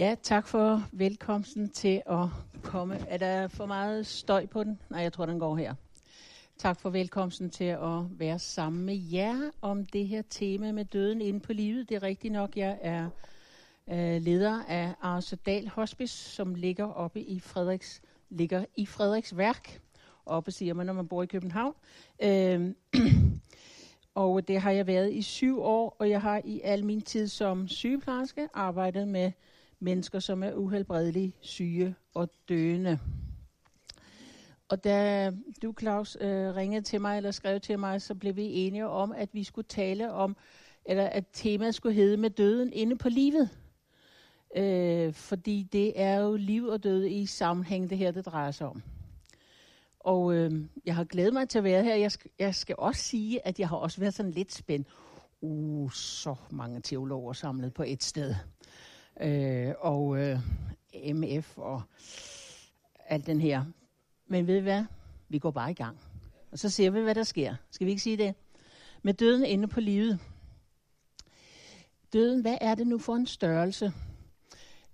Ja, tak for velkomsten til at komme. Er der for meget støj på den? Nej, jeg tror, den går her. Tak for velkomsten til at være sammen med jer om det her tema med døden inde på livet. Det er rigtigt nok, jeg er øh, leder af Arsedal Hospice, som ligger oppe i Frederiks, ligger i Frederiks værk. Oppe siger man, når man bor i København. Øh, og det har jeg været i syv år, og jeg har i al min tid som sygeplejerske arbejdet med mennesker, som er uhelbredeligt syge og døende. Og da du, Claus, øh, ringede til mig eller skrev til mig, så blev vi enige om, at vi skulle tale om, eller at temaet skulle hedde med døden inde på livet. Øh, fordi det er jo liv og død i sammenhæng, det her, det drejer sig om. Og øh, jeg har glædet mig til at være her. Jeg sk- jeg skal også sige, at jeg har også været sådan lidt spændt. Uh, så mange teologer samlet på et sted øh, og øh, MF og alt den her. Men ved I hvad? Vi går bare i gang. Og så ser vi, hvad der sker. Skal vi ikke sige det? Med døden inde på livet. Døden, hvad er det nu for en størrelse?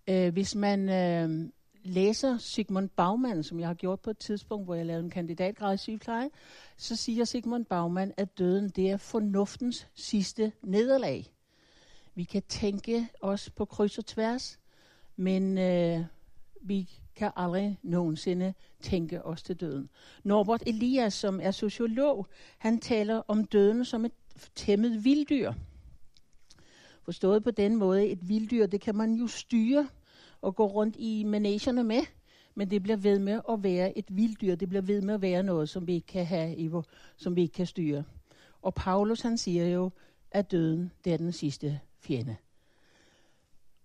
Øh, hvis man øh, læser Sigmund Baumann, som jeg har gjort på et tidspunkt, hvor jeg lavede en kandidatgrad i sygepleje, så siger Sigmund Baumann, at døden det er fornuftens sidste nederlag. Vi kan tænke os på kryds og tværs, men øh, vi kan aldrig nogensinde tænke os til døden. Norbert Elias, som er sociolog, han taler om døden som et tæmmet vilddyr. Forstået på den måde, et vilddyr, det kan man jo styre og gå rundt i managerne med, men det bliver ved med at være et vilddyr. Det bliver ved med at være noget, som vi ikke kan have, i, som vi ikke kan styre. Og Paulus han siger jo, at døden det er den sidste fjende.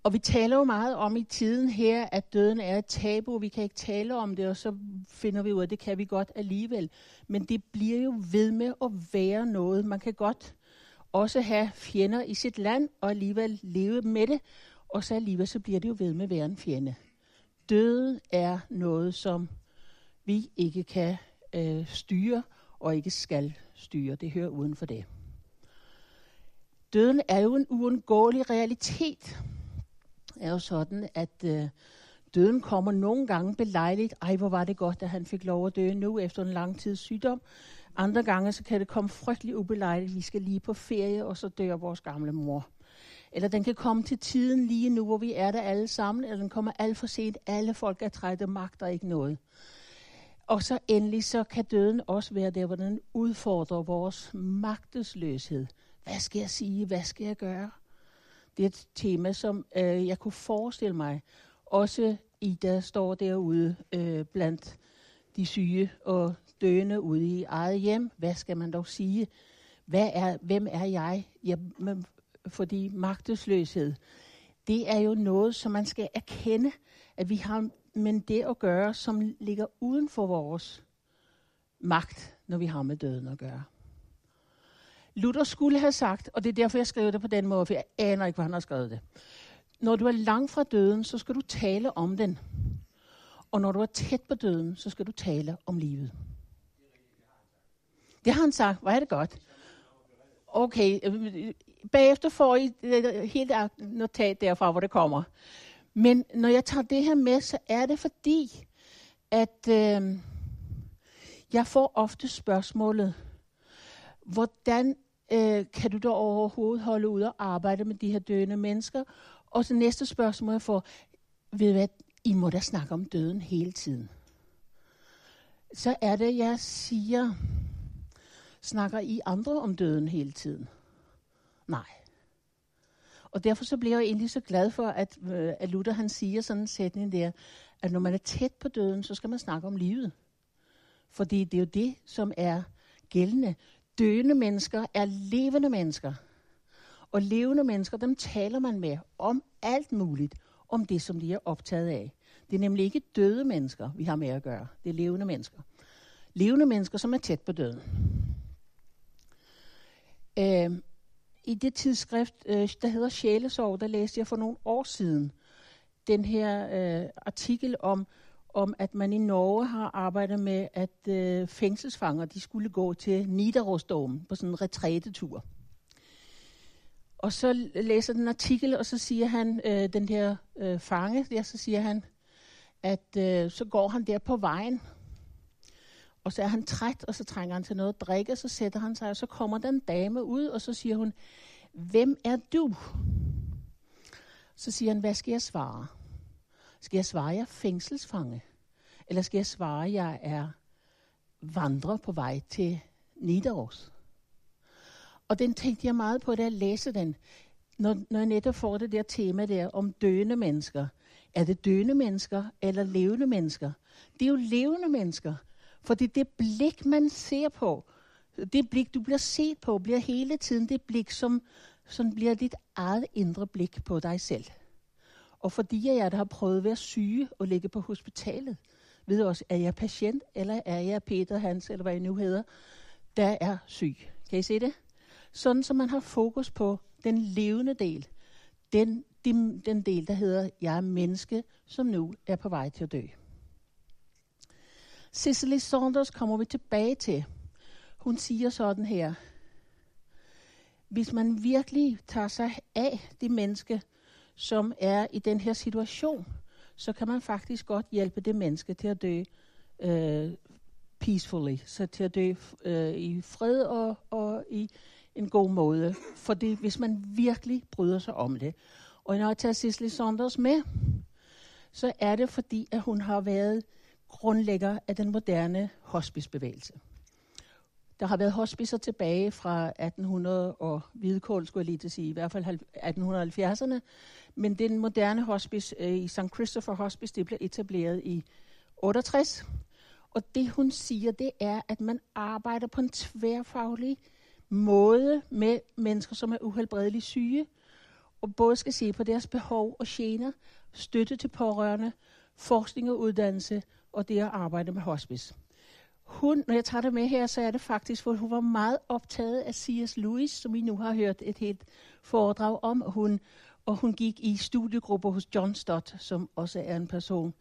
Og vi taler jo meget om i tiden her, at døden er et tabu. Vi kan ikke tale om det, og så finder vi ud af, at det kan vi godt alligevel. Men det bliver jo ved med at være noget. Man kan godt også have fjender i sit land, og alligevel leve med det. Og så alligevel så bliver det jo ved med at være en fjende. Døden er noget, som vi ikke kan øh, styre, og ikke skal styre. Det hører uden for det. Døden er jo en uundgåelig realitet. Det er jo sådan, at øh, døden kommer nogle gange belejligt. Ej, hvor var det godt, at han fik lov at dø nu efter en lang tids sygdom. Andre gange så kan det komme frygtelig ubelejligt. Vi skal lige på ferie, og så dør vores gamle mor. Eller den kan komme til tiden lige nu, hvor vi er der alle sammen, eller den kommer alt for sent. Alle folk er trætte, magter ikke noget. Og så endelig så kan døden også være der, hvor den udfordrer vores magtesløshed. Hvad skal jeg sige? Hvad skal jeg gøre? Det er et tema, som øh, jeg kunne forestille mig. Også Ida står derude øh, blandt de syge og døende ude i eget hjem. Hvad skal man dog sige? Hvad er, hvem er jeg? Ja, men, fordi magtesløshed, det er jo noget, som man skal erkende, at vi har med det at gøre, som ligger uden for vores magt, når vi har med døden at gøre. Luther skulle have sagt, og det er derfor, jeg skrev det på den måde, for jeg aner ikke, hvad han har skrevet det. Når du er langt fra døden, så skal du tale om den. Og når du er tæt på døden, så skal du tale om livet. Det har han sagt. Hvor er det godt. Okay, øh, bagefter får I øh, helt notat derfra, hvor det kommer. Men når jeg tager det her med, så er det fordi, at øh, jeg får ofte spørgsmålet, hvordan øh, kan du da overhovedet holde ud og arbejde med de her døende mennesker? Og så næste spørgsmål jeg får, ved hvad, I må da snakke om døden hele tiden. Så er det, jeg siger, snakker I andre om døden hele tiden? Nej. Og derfor så bliver jeg egentlig så glad for, at, øh, at Luther han siger sådan en sætning der, at når man er tæt på døden, så skal man snakke om livet. Fordi det er jo det, som er gældende døende mennesker er levende mennesker. Og levende mennesker, dem taler man med om alt muligt, om det, som de er optaget af. Det er nemlig ikke døde mennesker, vi har med at gøre. Det er levende mennesker. Levende mennesker, som er tæt på døden. Øh, I det tidsskrift, øh, der hedder Sjælesorg, der læste jeg for nogle år siden den her øh, artikel om, om, at man i Norge har arbejdet med, at øh, fængselsfanger de skulle gå til Nidarosdomen på sådan en retrætetur. Og så læser den artikel, og så siger han, øh, den der øh, fange, der, så siger han, at øh, så går han der på vejen, og så er han træt, og så trænger han til noget at drikke, og så sætter han sig, og så kommer den dame ud, og så siger hun, hvem er du? Så siger han, hvad skal jeg svare? Skal jeg svare, jeg er fængselsfange? Eller skal jeg svare, jeg er vandrer på vej til Nidaros? Og den tænkte jeg meget på, da jeg læste den. Når, når jeg netop får det der tema der om døende mennesker. Er det døende mennesker eller levende mennesker? Det er jo levende mennesker. For det er det blik, man ser på. Det blik, du bliver set på, bliver hele tiden det blik, som, som bliver dit eget indre blik på dig selv. Og fordi jeg der har prøvet at være syge og ligge på hospitalet, ved også, er jeg patient, eller er jeg Peter Hans, eller hvad jeg nu hedder, der er syg. Kan I se det? Sådan, så man har fokus på den levende del. Den, den, den del, der hedder, jeg er menneske, som nu er på vej til at dø. Cicely Saunders kommer vi tilbage til. Hun siger sådan her. Hvis man virkelig tager sig af det menneske, som er i den her situation, så kan man faktisk godt hjælpe det menneske til at dø øh, peacefully, så til at dø øh, i fred og, og i en god måde. Fordi hvis man virkelig bryder sig om det. Og når jeg tager Cicely Saunders med, så er det fordi, at hun har været grundlægger af den moderne hospicebevægelse. Der har været hospicer tilbage fra 1800 og hvidkål, skulle jeg lige til sige, i hvert fald 1870'erne. Men den moderne hospice øh, i St. Christopher Hospice, det blev etableret i 68. Og det hun siger, det er, at man arbejder på en tværfaglig måde med mennesker, som er uhelbredeligt syge, og både skal se på deres behov og gener, støtte til pårørende, forskning og uddannelse, og det at arbejde med hospice. Hun, når jeg tager det med her, så er det faktisk, for hun var meget optaget af C.S. Lewis, som vi nu har hørt et helt foredrag om. Og hun, og hun gik i studiegrupper hos John Stott, som også er en person,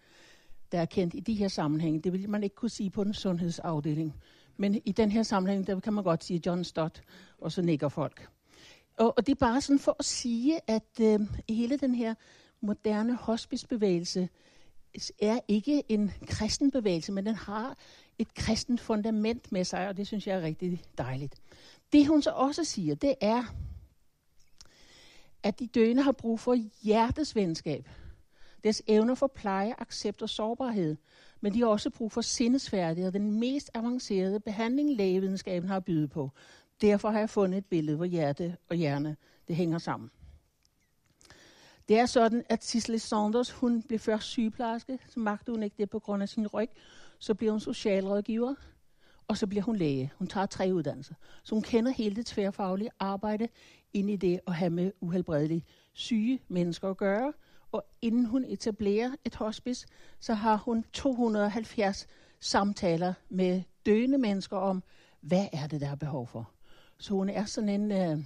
der er kendt i de her sammenhænge. Det vil man ikke kunne sige på en sundhedsafdeling. Men i den her sammenhæng, der kan man godt sige John Stott, og så nikker folk. Og, og det er bare sådan for at sige, at øh, hele den her moderne hospicebevægelse er ikke en kristen bevægelse, men den har et kristent fundament med sig, og det synes jeg er rigtig dejligt. Det hun så også siger, det er, at de døende har brug for hjertets venskab. Deres evner for pleje, accept og sårbarhed. Men de har også brug for sindesfærdighed, den mest avancerede behandling, lægevidenskaben har at byde på. Derfor har jeg fundet et billede, hvor hjerte og hjerne det hænger sammen. Det er sådan, at Cicely Saunders, hun blev først sygeplejerske, så magte hun ikke det på grund af sin ryg. Så bliver hun socialrådgiver, og så bliver hun læge. Hun tager tre uddannelser. Så hun kender hele det tværfaglige arbejde ind i det at have med uhelbredelige syge mennesker at gøre. Og inden hun etablerer et hospice, så har hun 270 samtaler med døende mennesker om, hvad er det, der er behov for. Så hun er sådan en... Uh,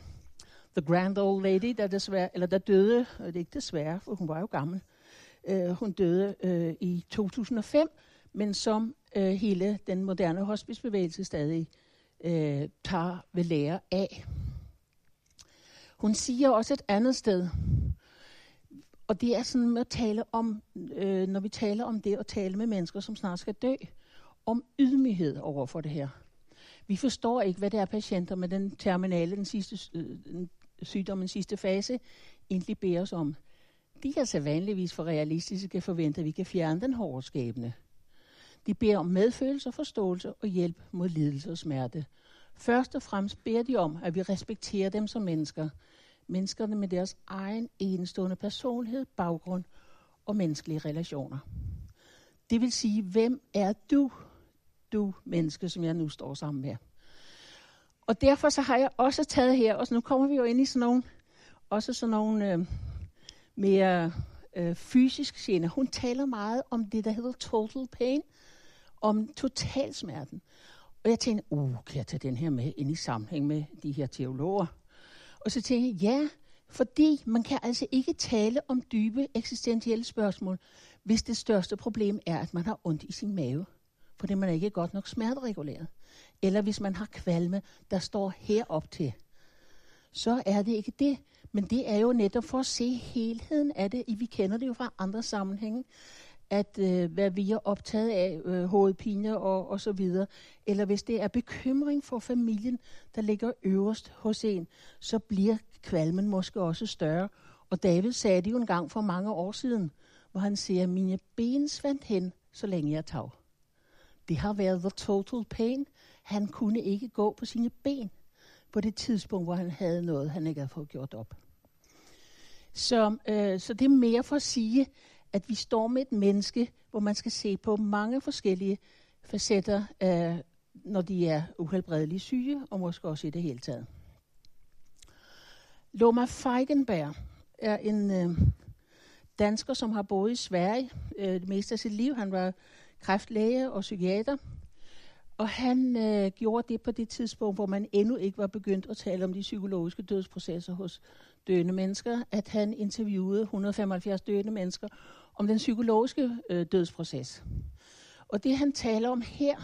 The Grand Old Lady, der, desværre, eller der døde, og det er ikke desværre, for hun var jo gammel, uh, hun døde uh, i 2005, men som øh, hele den moderne hospicebevægelse stadig øh, tager ved lære af. Hun siger også et andet sted, og det er sådan med at tale om, øh, når vi taler om det at tale med mennesker, som snart skal dø, om ydmyghed over for det her. Vi forstår ikke, hvad det er patienter med den terminale, den sidste, øh, den sygdommens sidste fase, egentlig beder os om. De er så altså vanligvis for realistiske forventer, at vi kan fjerne den hårde skæbne. De beder om medfølelse og forståelse og hjælp mod lidelse og smerte. Først og fremmest beder de om, at vi respekterer dem som mennesker. Menneskerne med deres egen enestående personlighed, baggrund og menneskelige relationer. Det vil sige, hvem er du, du menneske, som jeg nu står sammen med? Og derfor så har jeg også taget her, og så nu kommer vi jo ind i sådan nogle, også sådan nogle øh, mere øh, fysisk gener. Hun taler meget om det, der hedder total pain, om totalsmerten. Og jeg tænkte, uh, kan jeg tage den her med ind i sammenhæng med de her teologer? Og så tænkte jeg, ja, fordi man kan altså ikke tale om dybe eksistentielle spørgsmål, hvis det største problem er, at man har ondt i sin mave, fordi man ikke er godt nok smertereguleret eller hvis man har kvalme, der står herop til, så er det ikke det. Men det er jo netop for at se helheden af det. Vi kender det jo fra andre sammenhænge at øh, hvad vi er optaget af, øh, hovedpine og, og så videre, eller hvis det er bekymring for familien, der ligger øverst hos en, så bliver kvalmen måske også større. Og David sagde det jo en gang for mange år siden, hvor han siger, mine ben svandt hen, så længe jeg tag. Det har været the total pain. Han kunne ikke gå på sine ben på det tidspunkt, hvor han havde noget, han ikke havde fået gjort op. Så, øh, så det er mere for at sige, at vi står med et menneske, hvor man skal se på mange forskellige facetter, øh, når de er uhelbredeligt syge, og måske også i det hele taget. Loma Feigenberg er en øh, dansker, som har boet i Sverige øh, det meste af sit liv. Han var kræftlæge og psykiater. Og han øh, gjorde det på det tidspunkt, hvor man endnu ikke var begyndt at tale om de psykologiske dødsprocesser hos døende mennesker, at han interviewede 175 døende mennesker om den psykologiske øh, dødsproces. Og det han taler om her,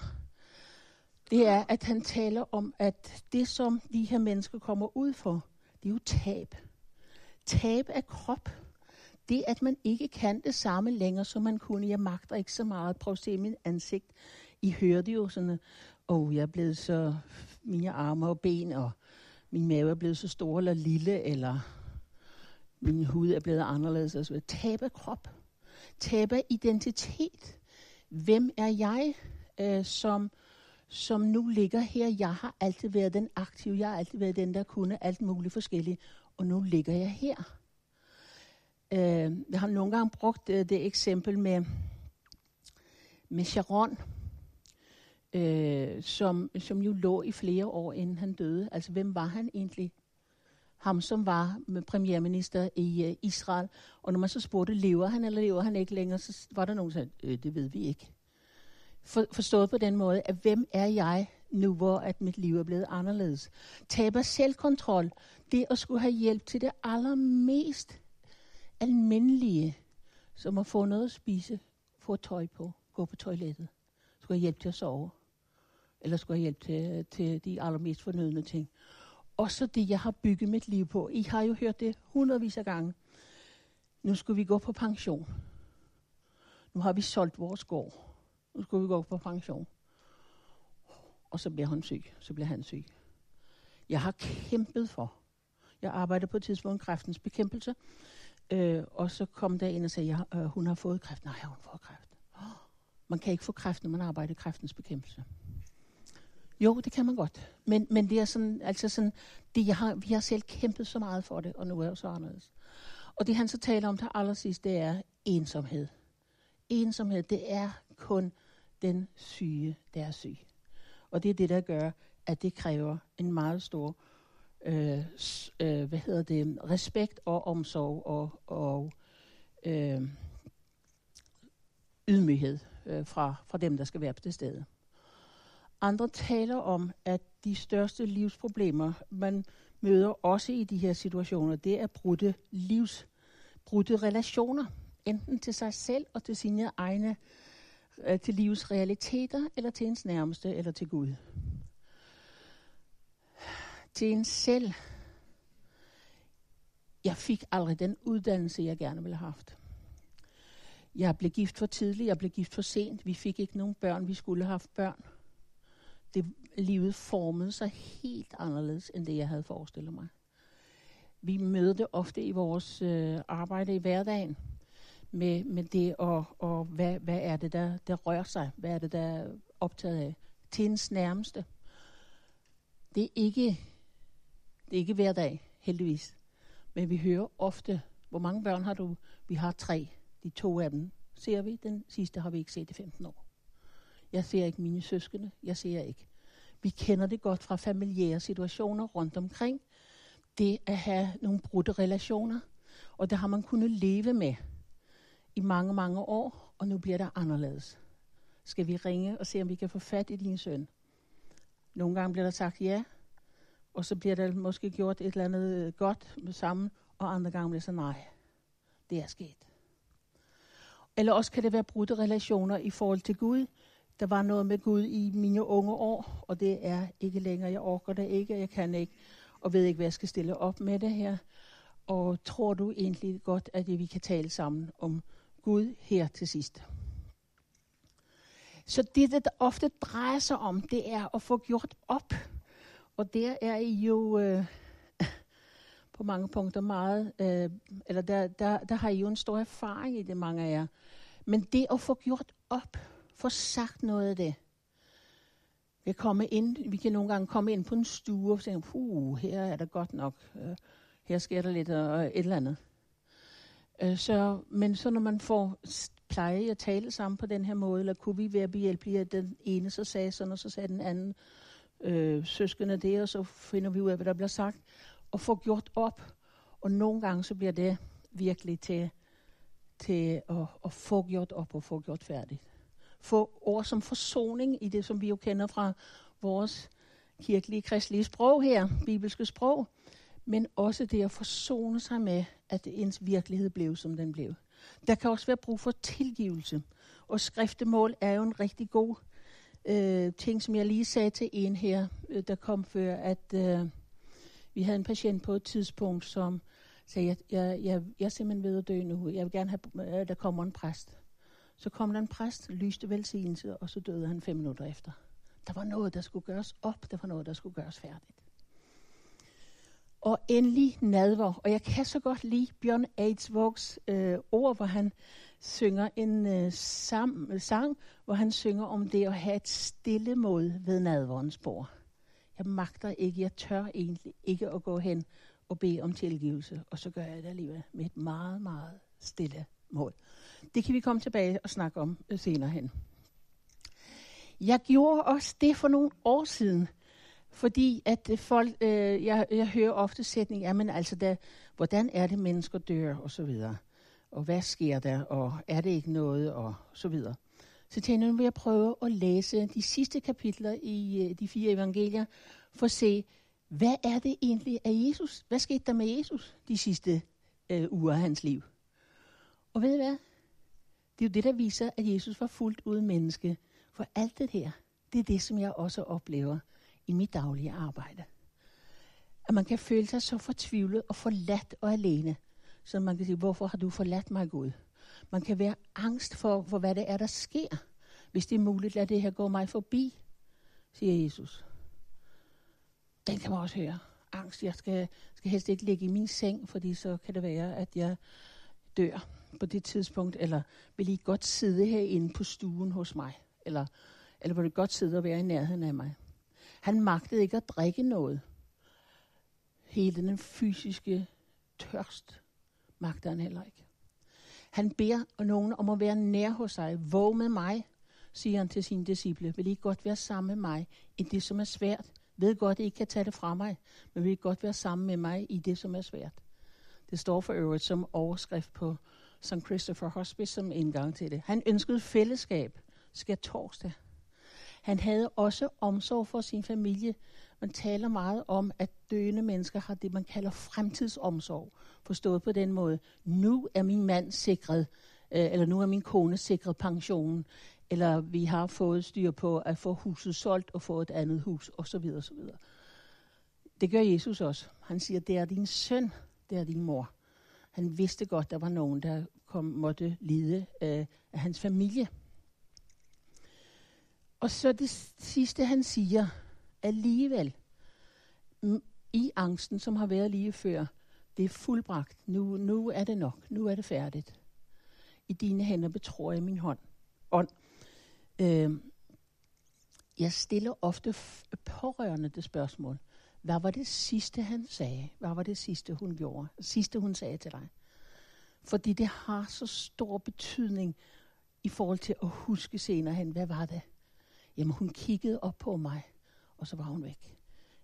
det er, at han taler om, at det som de her mennesker kommer ud for, det er jo tab. Tab af krop. Det, at man ikke kan det samme længere, som man kunne. Jeg magter ikke så meget. Prøv at se min ansigt. I hørte jo sådan, åh, oh, jeg er blevet så, mine arme og ben, og min mave er blevet så stor eller lille, eller min hud er blevet anderledes. Altså, tab af krop. Tab af identitet. Hvem er jeg, øh, som, som nu ligger her? Jeg har altid været den aktive. Jeg har altid været den, der kunne alt muligt forskelligt. Og nu ligger jeg her. Øh, jeg har nogle gange brugt øh, det eksempel med, med Sharon, øh, som, som jo lå i flere år, inden han døde. Altså, hvem var han egentlig? Ham, som var med premierminister i øh, Israel. Og når man så spurgte, lever han eller lever han ikke længere, så var der nogen, der sagde, øh, det ved vi ikke. For, forstået på den måde, at hvem er jeg nu, hvor at mit liv er blevet anderledes? Taber selvkontrol. Det at skulle have hjælp til det allermest almindelige, som at få noget at spise, få tøj på, gå på toilettet, skulle have hjælp til at sove eller skulle have hjælp til, til de allermest fornødne ting. Og så det, jeg har bygget mit liv på. I har jo hørt det hundredvis af gange. Nu skal vi gå på pension. Nu har vi solgt vores gård. Nu skal vi gå på pension. Og så bliver hun syg. Så bliver han syg. Jeg har kæmpet for. Jeg arbejder på et tidspunkt kræftens bekæmpelse. Øh, og så kom der en og sagde, at øh, hun har fået kræft. Nej, hun har fået kræft. Man kan ikke få kræft, når man arbejder i kræftens bekæmpelse. Jo, det kan man godt. Men, men det er sådan, altså sådan, det jeg har, vi har selv kæmpet så meget for det, og nu er jeg så anderledes. Og det han så taler om til allersidst, det er ensomhed. Ensomhed, det er kun den syge, der er syg. Og det er det, der gør, at det kræver en meget stor øh, øh, hvad hedder det, respekt og omsorg og, og øh, ydmyghed øh, fra, fra dem, der skal være på det sted. Andre taler om, at de største livsproblemer, man møder også i de her situationer, det er brudte livs, brudte relationer. Enten til sig selv og til sine egne, øh, til livs realiteter, eller til ens nærmeste, eller til Gud. Til en selv. Jeg fik aldrig den uddannelse, jeg gerne ville have haft. Jeg blev gift for tidligt, jeg blev gift for sent. Vi fik ikke nogen børn, vi skulle have haft børn det, livet formede sig helt anderledes, end det jeg havde forestillet mig. Vi møder det ofte i vores øh, arbejde i hverdagen, med, med det, og, og hvad, hvad er det, der, der rører sig? Hvad er det, der er optaget af? Til ens nærmeste. Det er ikke, det er ikke hver dag, heldigvis. Men vi hører ofte, hvor mange børn har du? Vi har tre. De to af dem ser vi. Den sidste har vi ikke set i 15 år. Jeg ser ikke mine søskende. Jeg ser ikke. Vi kender det godt fra familiære situationer rundt omkring. Det at have nogle brudte relationer. Og det har man kunnet leve med i mange, mange år. Og nu bliver det anderledes. Skal vi ringe og se, om vi kan få fat i din søn? Nogle gange bliver der sagt ja. Og så bliver der måske gjort et eller andet øh, godt med sammen. Og andre gange bliver det så nej. Det er sket. Eller også kan det være brudte relationer i forhold til Gud. Der var noget med Gud i mine unge år, og det er ikke længere. Jeg orker det ikke, jeg kan ikke, og ved ikke, hvad jeg skal stille op med det her. Og tror du egentlig godt, at vi kan tale sammen om Gud her til sidst? Så det, det ofte drejer sig om, det er at få gjort op. Og der er I jo øh, på mange punkter meget, øh, eller der, der, der har I jo en stor erfaring i det, mange af jer. Men det at få gjort op, få sagt noget af det. Vi, komme ind, vi kan nogle gange komme ind på en stue og tænke, puh, her er det godt nok, øh, her sker der lidt og et eller andet. Øh, så, men så når man får pleje at tale sammen på den her måde, eller kunne vi være behjælpelige, at den ene så sagde sådan, og så sagde den anden øh, søskende det, og så finder vi ud af, hvad der bliver sagt, og få gjort op. Og nogle gange så bliver det virkelig til, til at, at få gjort op og få gjort færdigt. Få ord som forsoning i det, som vi jo kender fra vores kirkelige kristelige sprog her, bibelske sprog, men også det at forsone sig med, at ens virkelighed blev, som den blev. Der kan også være brug for tilgivelse. Og skriftemål er jo en rigtig god øh, ting, som jeg lige sagde til en her, øh, der kom før, at øh, vi havde en patient på et tidspunkt, som sagde, jeg, jeg, jeg, jeg er simpelthen ved at dø nu. Jeg vil gerne have, at der kommer en præst. Så kom der en præst, lyste velsignelse, og så døde han fem minutter efter. Der var noget, der skulle gøres op. Der var noget, der skulle gøres færdigt. Og endelig nadver. Og jeg kan så godt lide Bjørn Aidsvogs øh, ord, hvor han synger en øh, sam, øh, sang, hvor han synger om det at have et stille mod ved nadverens bord. Jeg magter ikke, jeg tør egentlig ikke at gå hen og bede om tilgivelse, og så gør jeg det alligevel med et meget, meget stille mod. Det kan vi komme tilbage og snakke om øh, senere hen. Jeg gjorde også det for nogle år siden, fordi at øh, folk, øh, jeg, jeg hører ofte sætning, jamen altså, der, hvordan er det, mennesker dør, og så videre. Og hvad sker der, og er det ikke noget, og så videre. Så tænkte jeg, nu vil jeg prøve at læse de sidste kapitler i øh, de fire evangelier, for at se, hvad er det egentlig af Jesus? Hvad skete der med Jesus de sidste øh, uger af hans liv? Og ved I hvad? Det er jo det, der viser, at Jesus var fuldt uden menneske. For alt det her, det er det, som jeg også oplever i mit daglige arbejde. At man kan føle sig så fortvivlet og forladt og alene, så man kan sige, hvorfor har du forladt mig, Gud? Man kan være angst for, for hvad det er, der sker. Hvis det er muligt, lad det her gå mig forbi, siger Jesus. Den kan man også høre. Angst, jeg skal, skal helst ikke ligge i min seng, fordi så kan det være, at jeg dør på det tidspunkt, eller vil I godt sidde herinde på stuen hos mig, eller, eller vil I godt sidde og være i nærheden af mig. Han magtede ikke at drikke noget. Hele den fysiske tørst magter han heller ikke. Han beder nogen om at være nær hos sig. Våg med mig, siger han til sine disciple. Vil I godt være sammen med mig i det, som er svært? Ved godt, at I ikke kan tage det fra mig, men vil I godt være sammen med mig i det, som er svært? Det står for øvrigt som overskrift på St. Christopher Hospice som indgang til det. Han ønskede fællesskab skal torsdag. Han havde også omsorg for sin familie. Man taler meget om, at døende mennesker har det, man kalder fremtidsomsorg. Forstået på den måde, nu er min mand sikret, øh, eller nu er min kone sikret pensionen, eller vi har fået styr på at få huset solgt og få et andet hus, osv. osv. Det gør Jesus også. Han siger, det er din søn, det er din mor. Han vidste godt, der var nogen, der kom, måtte lide øh, af hans familie. Og så det sidste, han siger, alligevel, i angsten, som har været lige før, det er fuldbragt. Nu, nu er det nok. Nu er det færdigt. I dine hænder betror jeg min hånd. ånd. Øh, jeg stiller ofte pårørende det spørgsmål. Hvad var det sidste, han sagde? Hvad var det sidste, hun gjorde? Sidste, hun sagde til dig? Fordi det har så stor betydning i forhold til at huske senere hen. Hvad var det? Jamen, hun kiggede op på mig, og så var hun væk.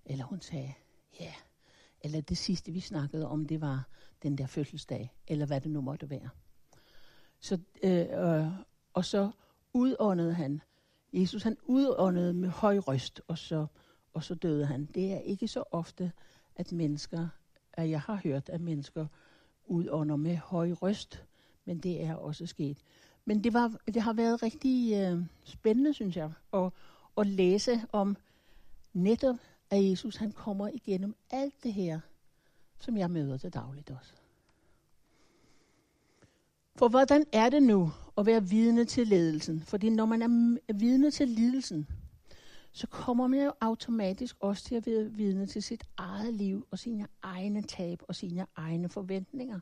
Eller hun sagde, ja. Yeah. Eller det sidste, vi snakkede om, det var den der fødselsdag, eller hvad det nu måtte være. Så, øh, øh, og så udåndede han. Jesus han udåndede med høj røst, og så, og så døde han. Det er ikke så ofte, at mennesker, at jeg har hørt, at mennesker udånder med høj røst, men det er også sket. Men det, var, det har været rigtig øh, spændende, synes jeg, at, at læse om netop, at Jesus han kommer igennem alt det her, som jeg møder til dagligt også. For hvordan er det nu at være vidne til ledelsen? Fordi når man er vidne til lidelsen, så kommer man jo automatisk også til at være vidne til sit eget liv og sine egne tab og sine egne forventninger.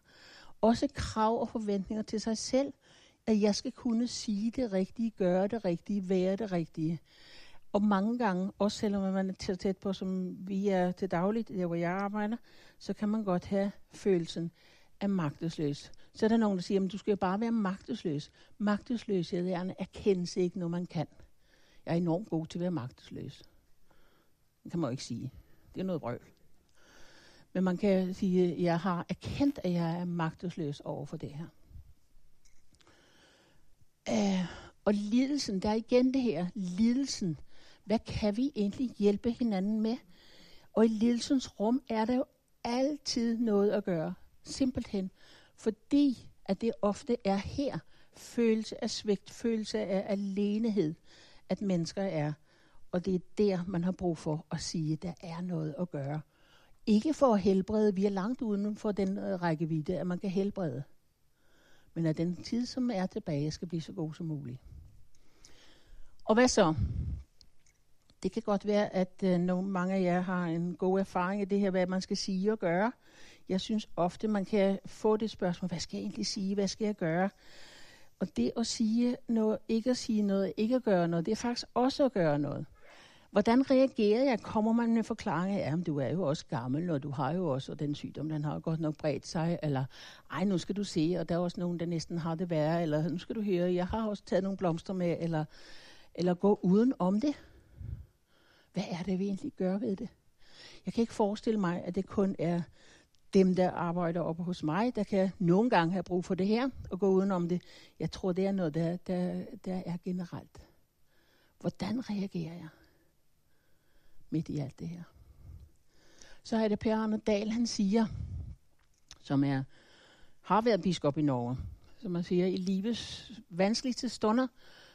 Også krav og forventninger til sig selv, at jeg skal kunne sige det rigtige, gøre det rigtige, være det rigtige. Og mange gange, også selvom man er tæt, tæt på, som vi er til dagligt, der hvor jeg arbejder, så kan man godt have følelsen af magtesløs. Så er der nogen, der siger, at du skal jo bare være magtesløs. Magtesløshed er en erkendelse ikke noget, man kan. Jeg er enormt god til at være magtesløs. Det kan man jo ikke sige. Det er noget brøl. Men man kan sige, at jeg har erkendt, at jeg er magtesløs over for det her. Uh, og lidelsen, der er igen det her, lidelsen. Hvad kan vi egentlig hjælpe hinanden med? Og i lidelsens rum er der jo altid noget at gøre. Simpelthen. Fordi at det ofte er her, følelse af svigt, følelse af alenehed, at mennesker er. Og det er der, man har brug for at sige, at der er noget at gøre. Ikke for at helbrede, vi er langt uden for den øh, rækkevidde, at man kan helbrede. Men at den tid, som er tilbage, skal blive så god som muligt. Og hvad så? Det kan godt være, at øh, nogle, mange af jer har en god erfaring i det her, hvad man skal sige og gøre. Jeg synes ofte, man kan få det spørgsmål, hvad skal jeg egentlig sige, hvad skal jeg gøre? Og det at sige noget, ikke at sige noget, ikke at gøre noget, det er faktisk også at gøre noget. Hvordan reagerer jeg? Kommer man med forklaring af, at du er jo også gammel, og du har jo også og den sygdom, den har godt nok bredt sig, eller ej, nu skal du se, og der er også nogen, der næsten har det værre, eller nu skal du høre, jeg har også taget nogle blomster med, eller, eller gå uden om det. Hvad er det, vi egentlig gør ved det? Jeg kan ikke forestille mig, at det kun er dem, der arbejder oppe hos mig, der kan nogle gange have brug for det her, og gå udenom det. Jeg tror, det er noget, der, der, der er generelt. Hvordan reagerer jeg midt i alt det her? Så er det Per Arne Dahl, han siger, som er, har været biskop i Norge, som man siger, i livets vanskeligste stunder,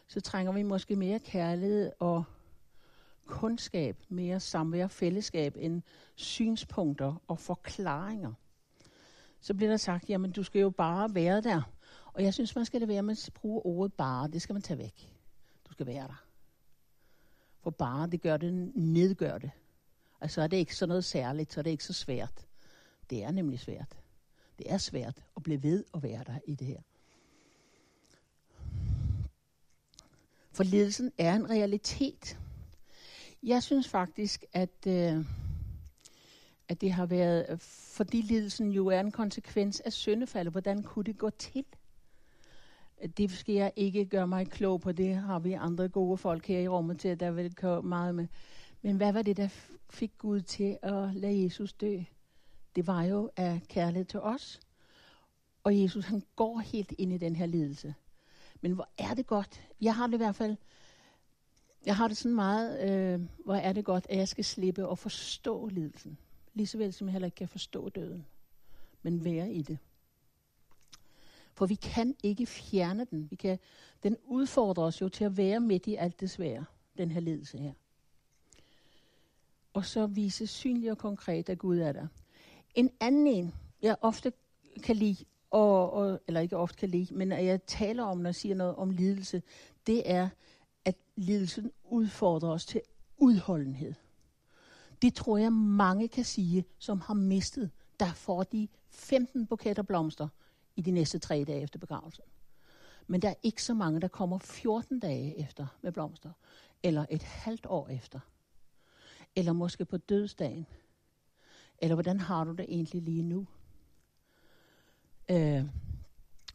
så trænger vi måske mere kærlighed og kundskab, mere samvær, fællesskab end synspunkter og forklaringer. Så bliver der sagt, jamen du skal jo bare være der. Og jeg synes, man skal det være med at bruge ordet bare. Det skal man tage væk. Du skal være der. For bare, det gør det, nedgør det. Altså er det ikke så noget særligt, så er det ikke så svært. Det er nemlig svært. Det er svært at blive ved at være der i det her. For ledelsen er en realitet. Jeg synes faktisk, at, øh, at det har været, fordi lidelsen jo er en konsekvens af syndefaldet, hvordan kunne det gå til? Det skal jeg ikke gøre mig klog på, det har vi andre gode folk her i rummet til, der vil komme meget med. Men hvad var det, der fik Gud til at lade Jesus dø? Det var jo af kærlighed til os. Og Jesus, han går helt ind i den her lidelse. Men hvor er det godt. Jeg har det i hvert fald jeg har det sådan meget, øh, hvor er det godt, at jeg skal slippe og forstå lidelsen. Lige så vel som jeg heller ikke kan forstå døden. Men være i det. For vi kan ikke fjerne den. Vi kan, den udfordrer os jo til at være midt i alt det svære, den her lidelse her. Og så vise synligt og konkret, at Gud er der. En anden en, jeg ofte kan lide, og, og, eller ikke ofte kan lide, men at jeg taler om, når jeg siger noget om lidelse, det er, at lidelsen udfordrer os til udholdenhed. Det tror jeg mange kan sige, som har mistet. Der får de 15 buketter blomster i de næste tre dage efter begravelsen. Men der er ikke så mange, der kommer 14 dage efter med blomster. Eller et halvt år efter. Eller måske på dødsdagen. Eller hvordan har du det egentlig lige nu? Øh,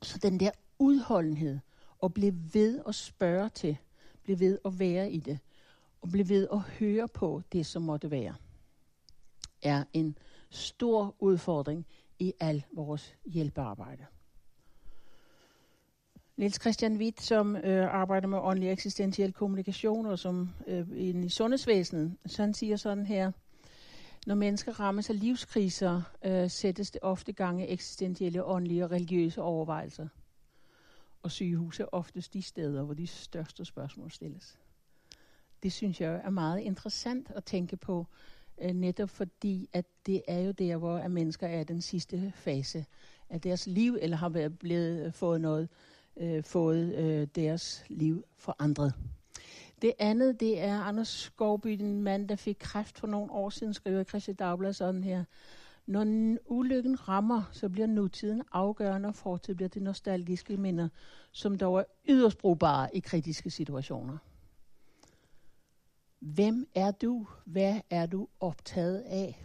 så den der udholdenhed, og blive ved at spørge til, blive ved at være i det, og blive ved at høre på det, som måtte være, er en stor udfordring i al vores hjælpearbejde. Niels Christian Witt, som øh, arbejder med åndelig eksistentiel kommunikation og som øh, i sundhedsvæsenet, så han siger sådan her, når mennesker rammes af livskriser, øh, sættes det ofte gange eksistentielle, åndelige og religiøse overvejelser – og sygehus er oftest de steder, hvor de største spørgsmål stilles. Det synes jeg er meget interessant at tænke på, øh, netop fordi, at det er jo der, hvor at mennesker er den sidste fase af deres liv, eller har været blevet, øh, fået, noget, øh, fået øh, deres liv forandret. Det andet, det er Anders Skovby, den mand, der fik kræft for nogle år siden, skriver Christian Dagblad sådan her. Når ulykken rammer, så bliver nutiden afgørende, og fortid bliver det nostalgiske minder, som dog er yderst brugbare i kritiske situationer. Hvem er du? Hvad er du optaget af?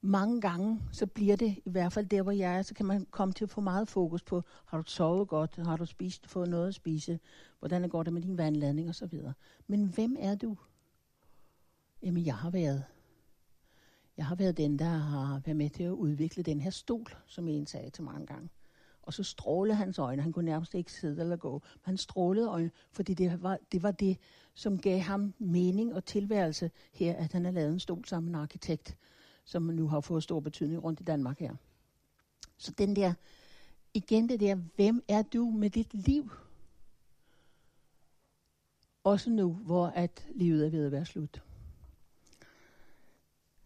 Mange gange, så bliver det, i hvert fald der, hvor jeg er, så kan man komme til at få meget fokus på, har du sovet godt, har du spist, fået noget at spise, hvordan går det med din vandladning osv. Men hvem er du? Jamen, jeg har været jeg har været den, der har været med til at udvikle den her stol, som en sagde til mange gange. Og så strålede hans øjne. Han kunne nærmest ikke sidde eller gå. Men han strålede øjne, fordi det var, det var det, som gav ham mening og tilværelse her, at han har lavet en stol sammen med en arkitekt, som nu har fået stor betydning rundt i Danmark her. Så den der, igen det der, hvem er du med dit liv? Også nu, hvor at livet er ved at være slut.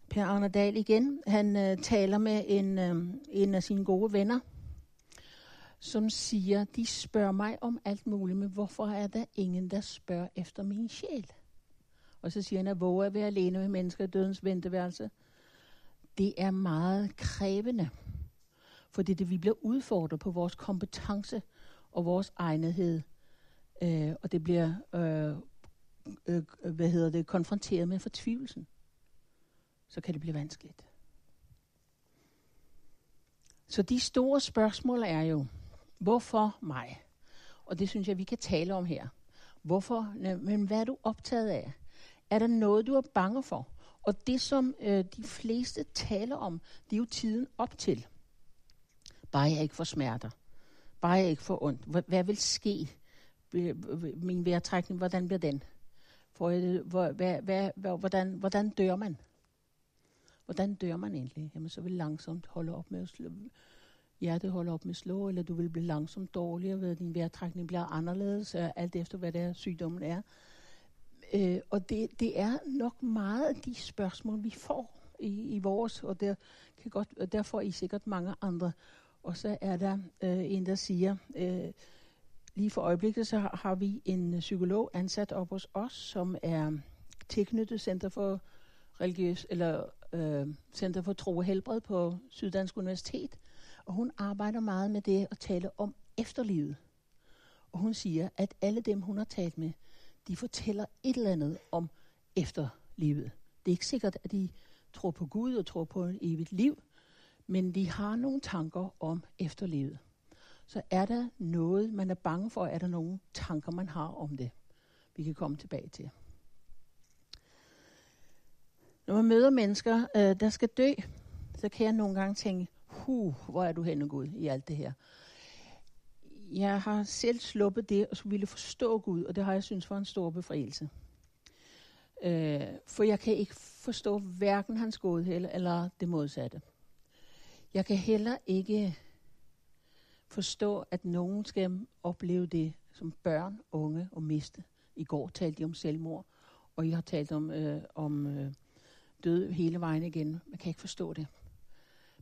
Per Arnerdal igen, han øh, taler med en, øh, en af sine gode venner, som siger, de spørger mig om alt muligt, men hvorfor er der ingen, der spørger efter min sjæl? Og så siger han, at våge at være alene med mennesker i dødens venteværelse. Det er meget krævende, for det er det, vi bliver udfordret på vores kompetence og vores egnethed. Øh, og det bliver øh, øh, øh, hvad hedder det, konfronteret med fortvivlelsen så kan det blive vanskeligt. Så de store spørgsmål er jo, hvorfor mig? Og det synes jeg, vi kan tale om her. Hvorfor? Men hvad er du optaget af? Er der noget, du er bange for? Og det, som øh, de fleste taler om, det er jo tiden op til. Bare jeg ikke får smerter. Bare jeg ikke får ondt. Hvad, hvad vil ske? Min vejrtrækning, hvordan bliver den? For, hvad, hvad, hvad, hvordan, hvordan dør man? Hvordan dør man egentlig? Jamen, så vil langsomt holde op med at slå. Hjertet holder op med at slå, eller du vil blive langsomt dårligere, ved at din vejrtrækning bliver anderledes, alt efter hvad det sygdommen er. Øh, og det, det er nok meget af de spørgsmål, vi får i, i vores, og der, kan godt, og der får I sikkert mange andre. Og så er der øh, en, der siger, øh, lige for øjeblikket, så har, har vi en psykolog ansat op hos os, som er tilknyttet Center for religiøs, eller øh, Center for Tro og Helbred på Syddansk Universitet, og hun arbejder meget med det at tale om efterlivet. Og hun siger, at alle dem, hun har talt med, de fortæller et eller andet om efterlivet. Det er ikke sikkert, at de tror på Gud og tror på et evigt liv, men de har nogle tanker om efterlivet. Så er der noget, man er bange for, er der nogle tanker, man har om det. Vi kan komme tilbage til. Når man møder mennesker, øh, der skal dø, så kan jeg nogle gange tænke, puh, hvor er du henne Gud i alt det her. Jeg har selv sluppet det og ville forstå Gud, og det har jeg synes var en stor befrielse. Øh, for jeg kan ikke forstå hverken hans godhed eller det modsatte. Jeg kan heller ikke forstå, at nogen skal opleve det som børn, unge og miste. I går talte de om selvmord, og jeg har talt om, øh, om øh, død hele vejen igen. Man kan ikke forstå det.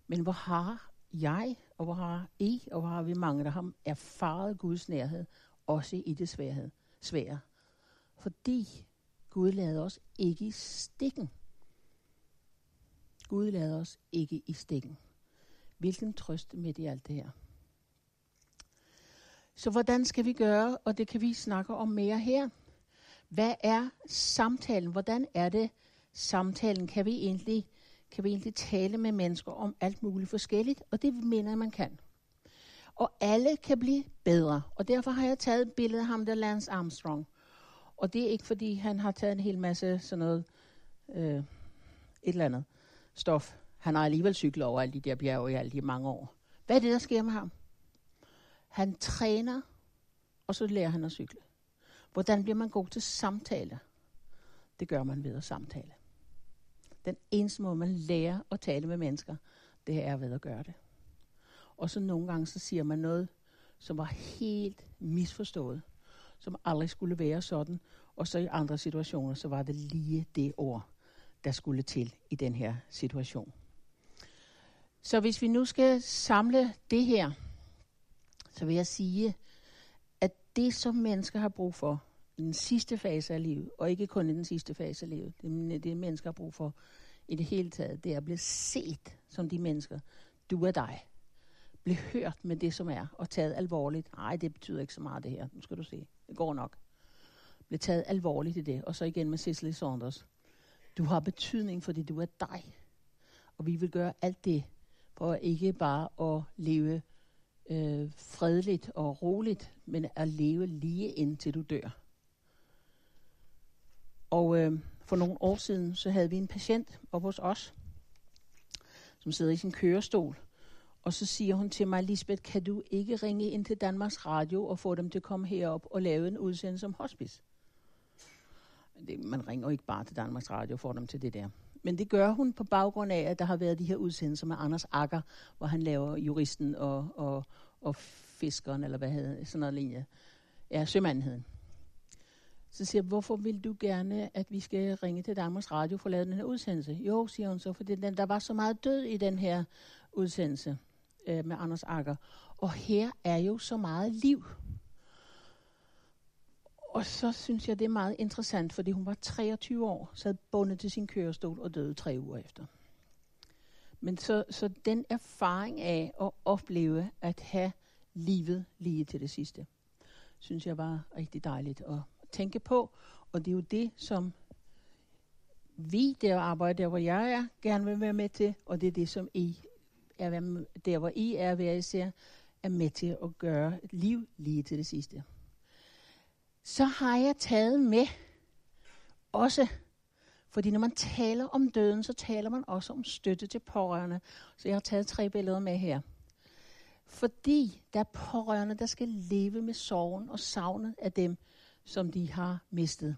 Men hvor har jeg, og hvor har I, og hvor har vi mange, der har erfaret Guds nærhed, også i det sværhed, svære. Fordi Gud lader os ikke i stikken. Gud lader os ikke i stikken. Hvilken trøst midt i alt det her. Så hvordan skal vi gøre, og det kan vi snakke om mere her. Hvad er samtalen? Hvordan er det, samtalen kan vi egentlig kan vi egentlig tale med mennesker om alt muligt forskelligt, og det mener jeg, man kan. Og alle kan blive bedre, og derfor har jeg taget et billede af ham, der Lance Armstrong. Og det er ikke, fordi han har taget en hel masse sådan noget, øh, et eller andet stof. Han har alligevel cyklet over alle de der bjerge i alle de mange år. Hvad er det, der sker med ham? Han træner, og så lærer han at cykle. Hvordan bliver man god til samtale? Det gør man ved at samtale. Den eneste måde, man lærer at tale med mennesker, det er ved at gøre det. Og så nogle gange, så siger man noget, som var helt misforstået, som aldrig skulle være sådan, og så i andre situationer, så var det lige det ord, der skulle til i den her situation. Så hvis vi nu skal samle det her, så vil jeg sige, at det som mennesker har brug for i den sidste fase af livet, og ikke kun i den sidste fase af livet, det, det mennesker har brug for i det hele taget, det er at blive set som de mennesker. Du er dig. Bliv hørt med det, som er, og taget alvorligt. Nej, det betyder ikke så meget det her. Nu skal du se. Det går nok. Bliv taget alvorligt i det. Og så igen med Cicely Saunders. Du har betydning, fordi du er dig. Og vi vil gøre alt det, for ikke bare at leve øh, fredeligt og roligt, men at leve lige indtil du dør. Og øh, for nogle år siden, så havde vi en patient op hos os, som sidder i sin kørestol. Og så siger hun til mig, Lisbeth, kan du ikke ringe ind til Danmarks Radio og få dem til at komme herop og lave en udsendelse om hospice? Det, man ringer jo ikke bare til Danmarks Radio og får dem til det der. Men det gør hun på baggrund af, at der har været de her udsendelser med Anders Akker, hvor han laver juristen og, og, og fiskeren, eller hvad hedder sådan noget lignende. Ja, sømandheden. Så siger jeg, hvorfor vil du gerne, at vi skal ringe til Danmarks Radio for at lave den her udsendelse? Jo, siger hun så, for den, der var så meget død i den her udsendelse øh, med Anders Akker. Og her er jo så meget liv. Og så synes jeg, det er meget interessant, fordi hun var 23 år, sad bundet til sin kørestol og døde tre uger efter. Men så, så den erfaring af at opleve at have livet lige til det sidste, synes jeg var rigtig dejligt at tænke på. Og det er jo det, som vi, der arbejder der, hvor jeg er, gerne vil være med til, og det er det, som I er der, hvor I er hver især, er med til at gøre liv lige til det sidste. Så har jeg taget med også, fordi når man taler om døden, så taler man også om støtte til pårørende. Så jeg har taget tre billeder med her. Fordi der er pårørende, der skal leve med sorgen og savnet af dem, som de har mistet.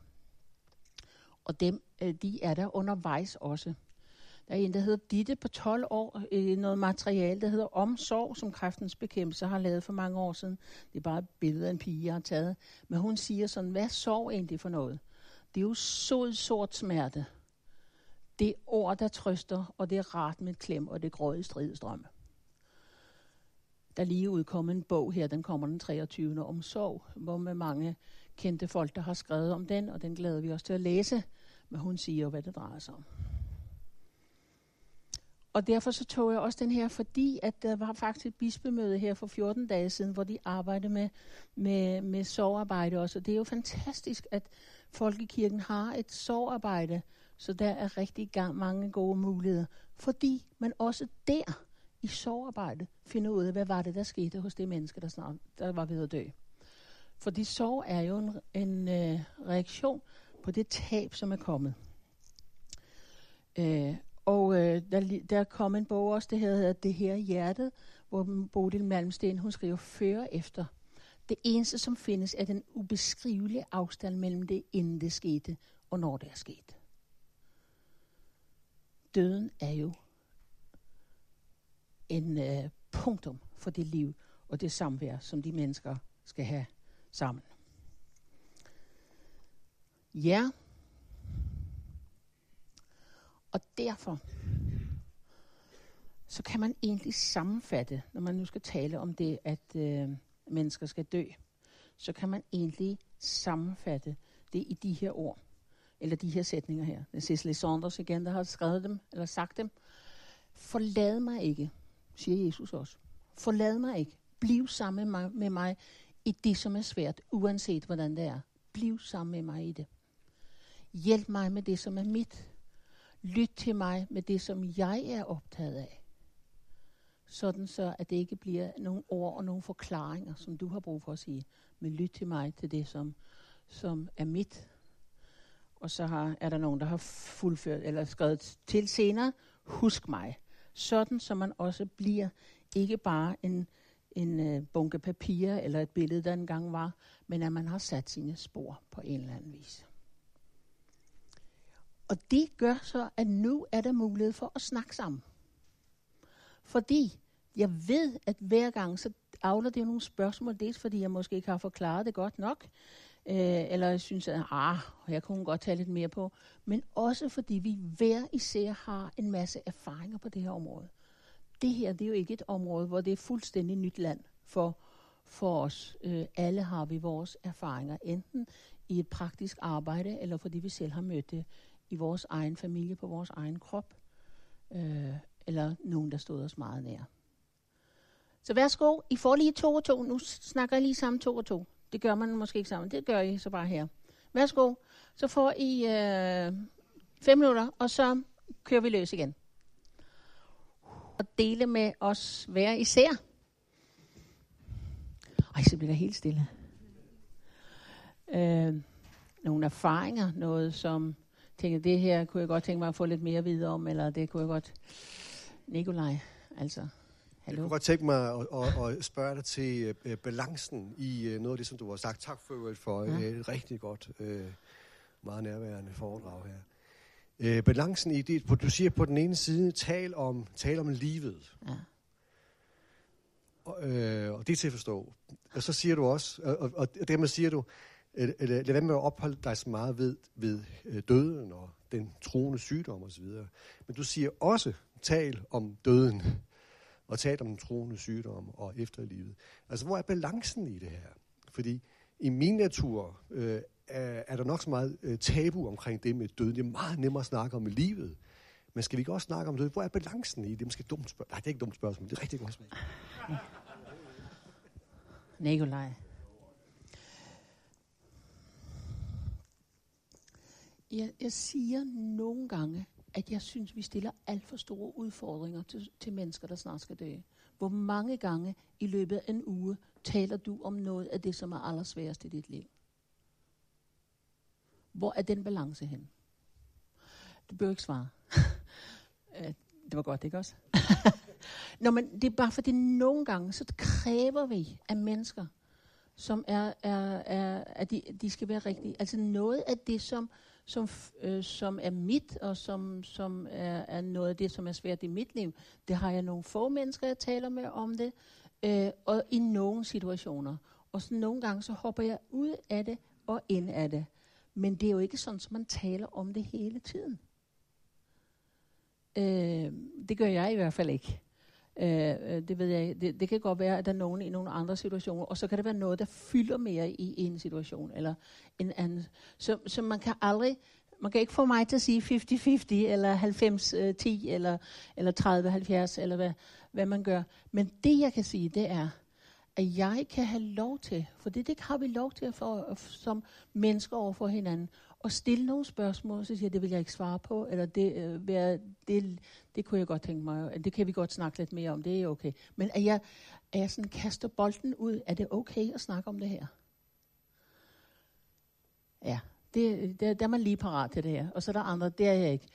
Og dem, øh, de er der undervejs også. Der er en, der hedder Ditte på 12 år, øh, noget materiale, der hedder Omsorg, som kræftens bekæmpelse har lavet for mange år siden. Det er bare et billede af en pige, jeg har taget. Men hun siger sådan, hvad sorg egentlig for noget? Det er jo sod sort smerte. Det er ord, der trøster, og det er rart med et klem, og det er grøde i. Der lige udkommet en bog her, den kommer den 23. om sorg, hvor med mange kendte folk, der har skrevet om den, og den glæder vi os til at læse, hvad hun siger hvad det drejer sig om. Og derfor så tog jeg også den her, fordi at der var faktisk et bispemøde her for 14 dage siden, hvor de arbejdede med, med, med sorgarbejde også. Og det er jo fantastisk, at Folkekirken har et sorgarbejde, så der er rigtig gang mange gode muligheder. Fordi man også der i sorgarbejde finder ud af, hvad var det, der skete hos det menneske, der, snart, der var ved at dø. Fordi sorg er jo en, en øh, reaktion på det tab, som er kommet. Øh, og øh, der, der kom en bog også, det hedder Det her hjertet, hvor Bodil Malmsten, hun skriver før efter. Det eneste, som findes, er den ubeskrivelige afstand mellem det, inden det skete, og når det er sket. Døden er jo en øh, punktum for det liv og det samvær, som de mennesker skal have sammen. Ja. Og derfor, så kan man egentlig sammenfatte, når man nu skal tale om det, at øh, mennesker skal dø, så kan man egentlig sammenfatte det i de her ord, eller de her sætninger her. Det er Cicely Saunders igen, der har skrevet dem, eller sagt dem. Forlad mig ikke, siger Jesus også. Forlad mig ikke. Bliv sammen med mig, med mig i det, som er svært, uanset hvordan det er. Bliv sammen med mig i det. Hjælp mig med det, som er mit. Lyt til mig med det, som jeg er optaget af. Sådan så, at det ikke bliver nogle ord og nogle forklaringer, som du har brug for at sige. Men lyt til mig til det, som, som er mit. Og så har, er der nogen, der har fuldført eller skrevet til senere, husk mig. Sådan, så man også bliver ikke bare en en øh, bunke papirer eller et billede, der engang var, men at man har sat sine spor på en eller anden vis. Og det gør så, at nu er der mulighed for at snakke sammen. Fordi jeg ved, at hver gang, så afler det nogle spørgsmål, dels fordi jeg måske ikke har forklaret det godt nok, øh, eller jeg synes, at ah, jeg kunne godt tage lidt mere på, men også fordi vi hver især har en masse erfaringer på det her område det her det er jo ikke et område, hvor det er fuldstændig nyt land for, for os. Øh, alle har vi vores erfaringer, enten i et praktisk arbejde, eller fordi vi selv har mødt det i vores egen familie, på vores egen krop, øh, eller nogen, der stod os meget nær. Så værsgo, I får lige to og to. Nu snakker jeg lige sammen to og to. Det gør man måske ikke sammen. Det gør I så bare her. Værsgo. Så får I øh, fem minutter, og så kører vi løs igen. Og dele med os hver især. Ej, så bliver der helt stille. Øh, nogle erfaringer, noget som tænker, det her kunne jeg godt tænke mig at få lidt mere videre om, eller det kunne jeg godt... Nikolaj, altså, Hallo. Jeg kunne godt tænke mig at, at, at spørge dig til uh, balancen i uh, noget af det, som du har sagt. Tak for, for ja. et rigtig godt, uh, meget nærværende foredrag her. Uh, balancen i det, du siger på den ene side, tal om, tal om livet. Ja. Og, uh, og det er til at forstå. Og så siger du også, og, og dermed siger du, uh, lad være med at opholde dig så meget ved, ved uh, døden og den troende sygdom osv. Men du siger også, tal om døden og talt om den troende sygdom og efterlivet. Altså, hvor er balancen i det her? Fordi i min natur øh, er, er der nok så meget øh, tabu omkring det med døden. Det er meget nemmere at snakke om livet. Men skal vi ikke også snakke om det? Hvor er balancen i det? Det er måske et dumt spørgsmål. Nej, det er ikke et dumt spørgsmål. Det er rigtig godt spørgsmål. Nikolaj. Jeg, jeg siger nogle gange, at jeg synes, vi stiller alt for store udfordringer til, til mennesker, der snart skal dø. Hvor mange gange i løbet af en uge taler du om noget af det, som er allersværest i dit liv? Hvor er den balance hen? Du bør ikke svare. Øh, det var godt, ikke også? Nå, men det er bare fordi nogle gange, så kræver vi af mennesker, som er, er, er at de, de skal være rigtige. Altså noget af det, som, som, øh, som er mit, og som, som er, er noget af det, som er svært i mit liv. Det har jeg nogle få mennesker, jeg taler med om det, øh, og i nogle situationer. Og så nogle gange, så hopper jeg ud af det og ind af det. Men det er jo ikke sådan, at man taler om det hele tiden. Øh, det gør jeg i hvert fald ikke. Øh, øh, det ved jeg det, det kan godt være, at der er nogen i nogle andre situationer, og så kan det være noget, der fylder mere i en situation, eller en anden. Så, så man kan aldrig, man kan ikke få mig til at sige 50-50, eller 90-10, øh, eller, eller 30-70, eller hvad, hvad man gør. Men det, jeg kan sige, det er, at jeg kan have lov til, for det, det har vi lov til for, som mennesker over for hinanden, og stille nogle spørgsmål, så siger jeg, det vil jeg ikke svare på, eller det, øh, være, det, det kunne jeg godt tænke mig, det kan vi godt snakke lidt mere om, det er okay. Men at jeg, at jeg sådan kaster bolden ud, er det okay at snakke om det her? Ja, det, det, der er man lige parat til det her, og så er der andre, det er jeg ikke.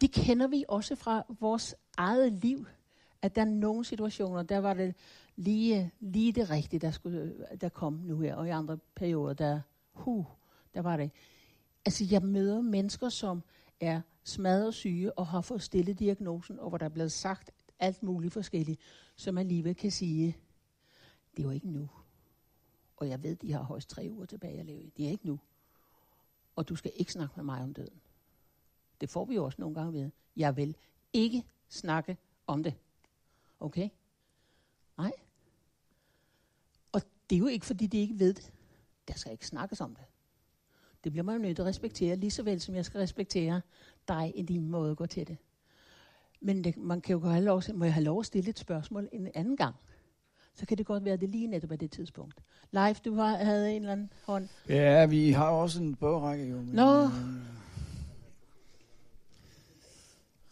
Det kender vi også fra vores eget liv, at der er nogle situationer, der var det lige, lige det rigtige, der, skulle, der kom nu her, og i andre perioder, der, huh, der var det Altså, jeg møder mennesker, som er smadret syge og har fået stillet diagnosen, og hvor der er blevet sagt alt muligt forskelligt, som alligevel kan sige, det var ikke nu. Og jeg ved, de har højst tre uger tilbage at leve i. Det er ikke nu. Og du skal ikke snakke med mig om døden. Det får vi jo også nogle gange ved. Jeg vil ikke snakke om det. Okay? Nej. Og det er jo ikke, fordi de ikke ved det. Der skal ikke snakkes om det. Det bliver man jo nødt til at respektere, lige så vel som jeg skal respektere dig i din måde at gå til det. Men det, man kan jo have lov, må jeg have lov at stille et spørgsmål en anden gang? Så kan det godt være, at det lige netop er det tidspunkt. Leif, du har, havde en eller anden hånd. Ja, vi har også en bogrække jo. Men, Nå. Øh,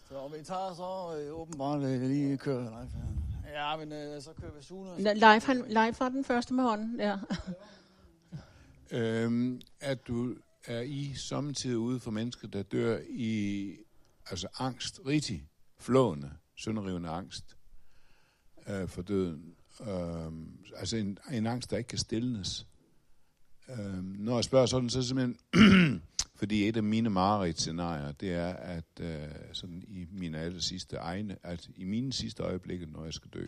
så vi tager så øh, åbenbart øh, lige kører Leif. Ja, men øh, så kører vi Sune. Leif, han, Leif har den første med hånden, ja. Øhm, at du er i samtidig ude for mennesker, der dør i altså angst, rigtig flående, sønderrivende angst øh, for døden. Øhm, altså en, en angst, der ikke kan stillenes. Øhm, når jeg spørger sådan, så er det simpelthen, fordi et af mine mareridtscenarier, det er, at øh, sådan i mine aller sidste egne, at i mine sidste øjeblikke, når jeg skal dø,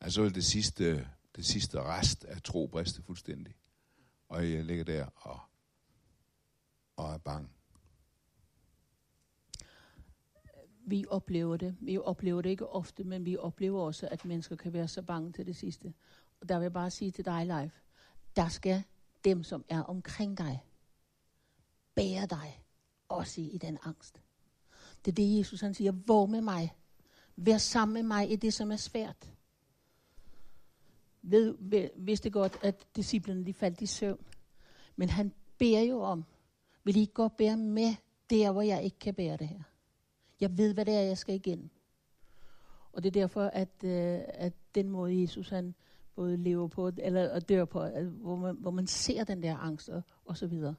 altså vil det sidste, det sidste rest af tro briste fuldstændig. Og jeg ligger der og, og er bange. vi oplever det. Vi oplever det ikke ofte, men vi oplever også, at mennesker kan være så bange til det sidste. Og der vil jeg bare sige til dig, Leif, der skal dem, som er omkring dig, bære dig også i den angst. Det er det, Jesus han siger, våg med mig. Vær sammen med mig i det, som er svært. Ved, ved, vidste godt, at disciplene de faldt i søvn. Men han beder jo om, vil I ikke godt bære med der, hvor jeg ikke kan bære det her? Jeg ved, hvad det er, jeg skal igennem. Og det er derfor, at, øh, at den måde, Jesus han både lever på, eller dør på, altså, hvor, man, hvor man ser den der angst og, og så videre.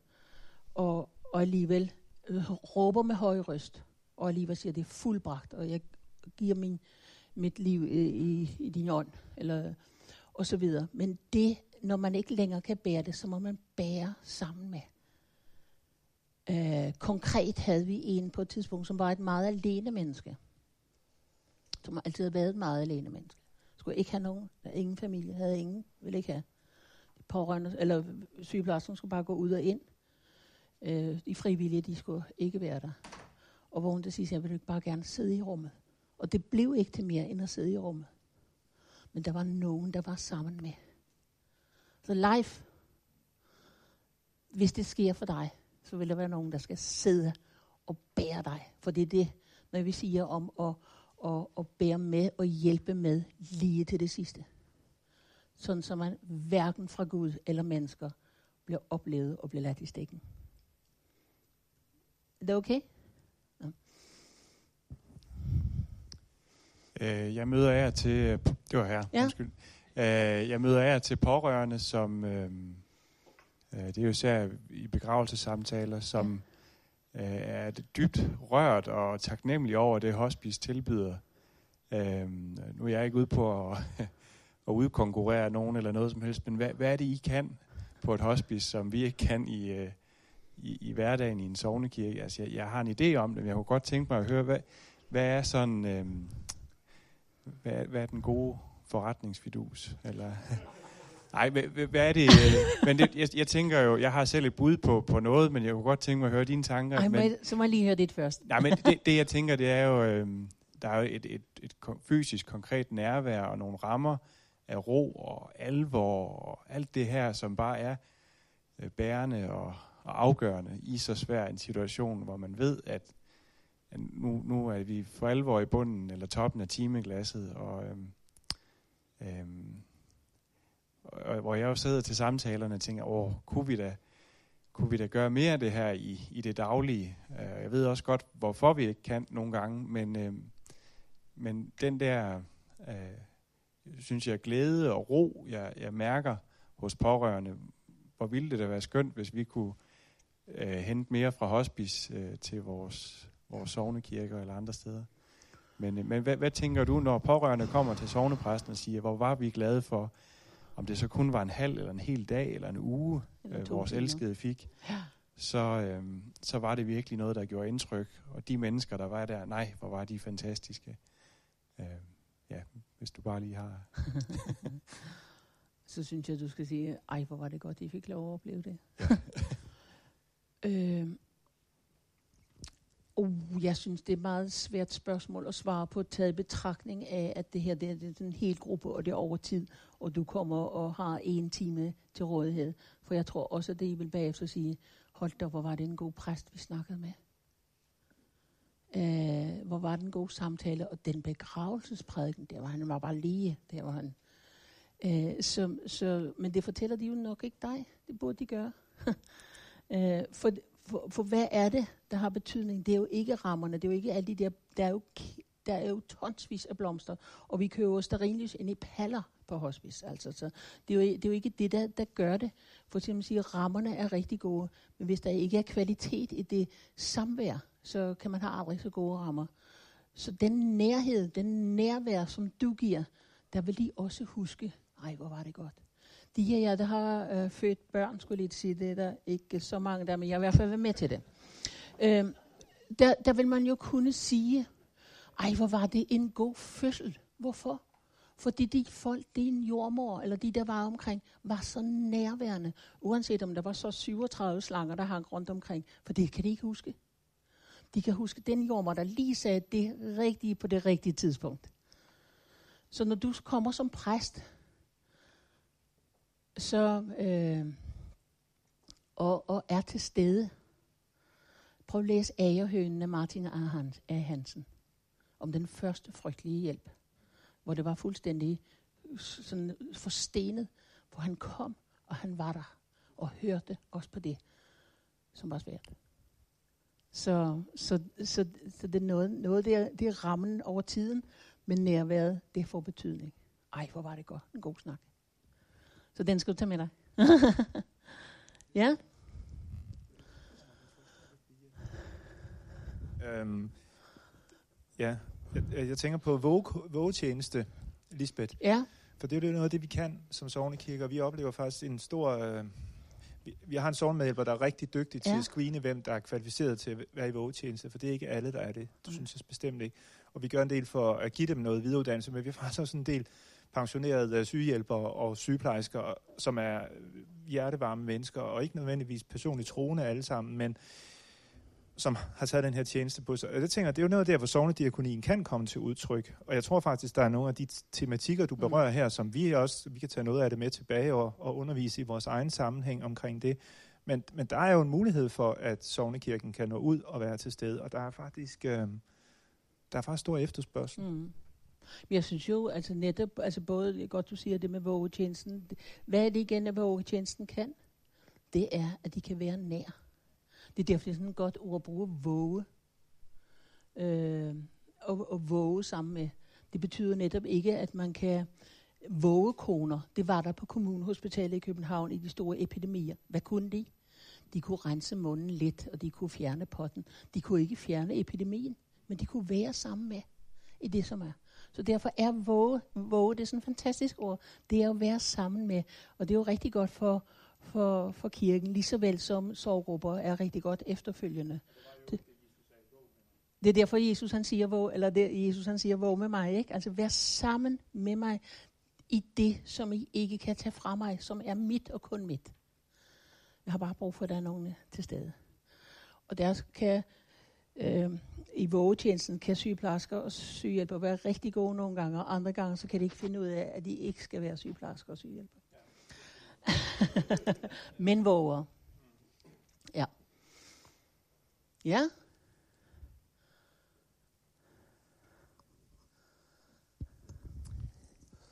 Og, og alligevel øh, råber med høj røst, og alligevel siger, det er fuldbragt, og jeg giver min, mit liv i, i, i din ånd, eller, og så videre. Men det, når man ikke længere kan bære det, så må man bære sammen med. Øh, konkret havde vi en på et tidspunkt, som var et meget alene menneske. Som altid har været et meget alene menneske. Skulle ikke have nogen, der ingen familie, havde ingen, ville ikke have. De pårørende, eller sygeplejersken skulle bare gå ud og ind. Øh, de frivillige, de skulle ikke være der. Og hvor hun til sidst, jeg ville bare gerne sidde i rummet. Og det blev ikke til mere end at sidde i rummet. Men der var nogen, der var sammen med. Så life, hvis det sker for dig, så vil der være nogen, der skal sidde og bære dig. For det er det, når vi siger om at, at, at bære med og hjælpe med lige til det sidste. Sådan så man hverken fra Gud eller mennesker bliver oplevet og bliver ladt i stikken. Er det okay? Ja. Øh, jeg møder af til, det var her, Ja. undskyld. Øh, jeg møder af til pårørende, som, øh, øh, det er jo især i begravelsesamtaler, som øh, er dybt rørt og taknemmelig over det, hospice tilbyder. Øh, nu er jeg ikke ude på at, at udkonkurrere nogen eller noget som helst, men hvad, hvad er det, I kan på et hospice, som vi ikke kan i, øh, i, i hverdagen i en sovnekirke? Altså, jeg, jeg har en idé om det, men jeg kunne godt tænke mig at høre, hvad, hvad er sådan... Øh, hvad, er- hvad er den gode forretningsfidus? Eller, nej, hvad, hvad- er det? øh, Men det, jeg, jeg tænker jo, jeg har selv et bud på, på noget, men jeg kunne godt tænke mig at høre dine tanker. Ej, må men, jeg, så må jeg lige høre dit først. nej, men det, det, jeg tænker, det er jo, øh, der er jo et, et, et fysisk, konkret nærvær og nogle rammer af ro og alvor og alt det her, som bare er øh, bærende og, og afgørende i så svær en situation, hvor man ved, at at nu, nu er vi for alvor i bunden eller toppen af timeglasset, og, øhm, øhm, og, og hvor jeg jo sidder til samtalerne og tænker, åh, kunne vi da, kunne vi da gøre mere af det her i, i det daglige? Øh, jeg ved også godt, hvorfor vi ikke kan nogle gange, men, øhm, men den der, øh, synes jeg, glæde og ro, jeg, jeg mærker hos pårørende, hvor ville det da være skønt, hvis vi kunne øh, hente mere fra hospice øh, til vores, vores sovnekirker eller andre steder. Men, øh, men hvad, hvad tænker du, når pårørende kommer til sovnepræsten og siger, hvor var vi glade for, om det så kun var en halv eller en hel dag eller en uge, Eller øh, vores elskede fik, Ja. så, øh, så var det virkelig noget, der gjorde indtryk. Og de mennesker, der var der, nej, hvor var de fantastiske. Øh, ja, hvis du bare lige har... så synes jeg, du skal sige, ej, hvor var det godt, I fik lov at opleve det. Øh, oh, jeg synes, det er et meget svært spørgsmål at svare på, taget i betragtning af, at det her det er, det er en hel gruppe, og det er over tid, og du kommer og har en time til rådighed. For jeg tror også, at det I vil bagefter sige, hold da, hvor var det en god præst, vi snakkede med. Øh, hvor var den gode samtale, og den begravelsesprædiken, der var han var bare lige, der var han Øh, så, så, men det fortæller de jo nok ikke dig. Det burde de gøre. øh, for, for, for hvad er det, der har betydning? Det er jo ikke rammerne. Det er jo ikke alle de der... Der er jo, der er jo tonsvis af blomster. Og vi køber sterinlys ind i paller på hospice. Altså, så det, er jo, det er jo ikke det, der, der gør det. For eksempel sige, rammerne er rigtig gode. Men hvis der ikke er kvalitet i det samvær, så kan man have aldrig så gode rammer. Så den nærhed, den nærvær, som du giver, der vil de også huske, ej, hvor var det godt. De her, jeg, der har øh, født børn, skulle jeg lige sige, det er der ikke så mange der, men jeg har i hvert fald været med til det. Øh, der, der vil man jo kunne sige, ej, hvor var det en god fødsel. Hvorfor? Fordi de folk, din jordmor, eller de, der var omkring, var så nærværende, uanset om der var så 37 slanger, der hang rundt omkring, for det kan de ikke huske. De kan huske den jordmor, der lige sagde det rigtige på det rigtige tidspunkt. Så når du kommer som præst, så øh, og, og er til stede. Prøv at læse Agerhønen af Martin A. Hansen om den første frygtelige hjælp, hvor det var fuldstændig sådan forstenet, hvor han kom, og han var der, og hørte også på det, som var svært. Så, så, så, så det er noget, noget det, er, det er rammen over tiden, men nærværet, det får betydning. Ej, hvor var det godt. En god snak. Så den skal du tage med dig. ja? Øhm, ja, jeg, jeg tænker på vågetjeneste, Lisbeth. Ja. For det er jo noget af det, vi kan som sovnekirker. Vi oplever faktisk en stor... Øh, vi, vi har en sovnemedhjælper, der er rigtig dygtig til ja. at screene, hvem der er kvalificeret til at være i vågetjeneste, for det er ikke alle, der er det. Det mm. synes jeg bestemt ikke. Og vi gør en del for at give dem noget videreuddannelse, men vi har faktisk også en del pensionerede sygehjælpere og sygeplejersker, som er hjertevarme mennesker, og ikke nødvendigvis personligt troende alle sammen, men som har taget den her tjeneste på sig. Og jeg tænker, det er jo noget der, hvor sovnediakonien kan komme til udtryk. Og jeg tror faktisk, der er nogle af de tematikker, du mm. berører her, som vi også vi kan tage noget af det med tilbage og, og undervise i vores egen sammenhæng omkring det. Men, men der er jo en mulighed for, at sovnekirken kan nå ud og være til stede, og der er faktisk, øh, der er faktisk stor efterspørgsel. Mm. Men jeg synes jo, altså netop, altså både, godt du siger det med vågetjenesten, hvad er det igen, at vågetjenesten kan? Det er, at de kan være nær. Det er derfor, det er sådan et godt ord at bruge, våge. Øh, og, og våge sammen med. Det betyder netop ikke, at man kan våge koner. Det var der på kommunehospitalet i København i de store epidemier. Hvad kunne de? De kunne rense munden lidt, og de kunne fjerne potten. De kunne ikke fjerne epidemien, men de kunne være sammen med i det, som er. Så derfor er våge, våge det er sådan et fantastisk ord, det er at være sammen med. Og det er jo rigtig godt for, for, for kirken, lige så vel som sorggrupper er rigtig godt efterfølgende. Det, det er derfor Jesus han siger, våg, eller det, Jesus han siger, våg med mig, ikke? Altså vær sammen med mig i det, som I ikke kan tage fra mig, som er mit og kun mit. Jeg har bare brug for, at der er nogen til stede. Og der kan øh, i vågetjenesten kan sygeplejersker og sygehjælper være rigtig gode nogle gange, og andre gange så kan de ikke finde ud af, at de ikke skal være sygeplejersker og sygehjælper. Men våger. Ja. Ja.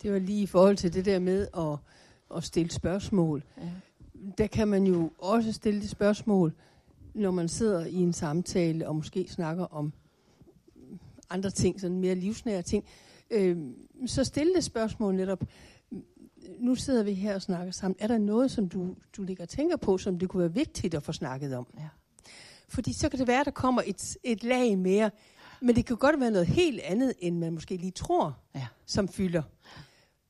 Det var lige i forhold til det der med at, at stille spørgsmål. Ja. Der kan man jo også stille det spørgsmål, når man sidder i en samtale og måske snakker om andre ting, sådan mere livsnære ting. Øh, så stille det spørgsmål netop, nu sidder vi her og snakker sammen. Er der noget, som du, du ligger og tænker på, som det kunne være vigtigt at få snakket om? Ja. Fordi så kan det være, at der kommer et, et lag mere. Men det kan godt være noget helt andet, end man måske lige tror, ja. som fylder.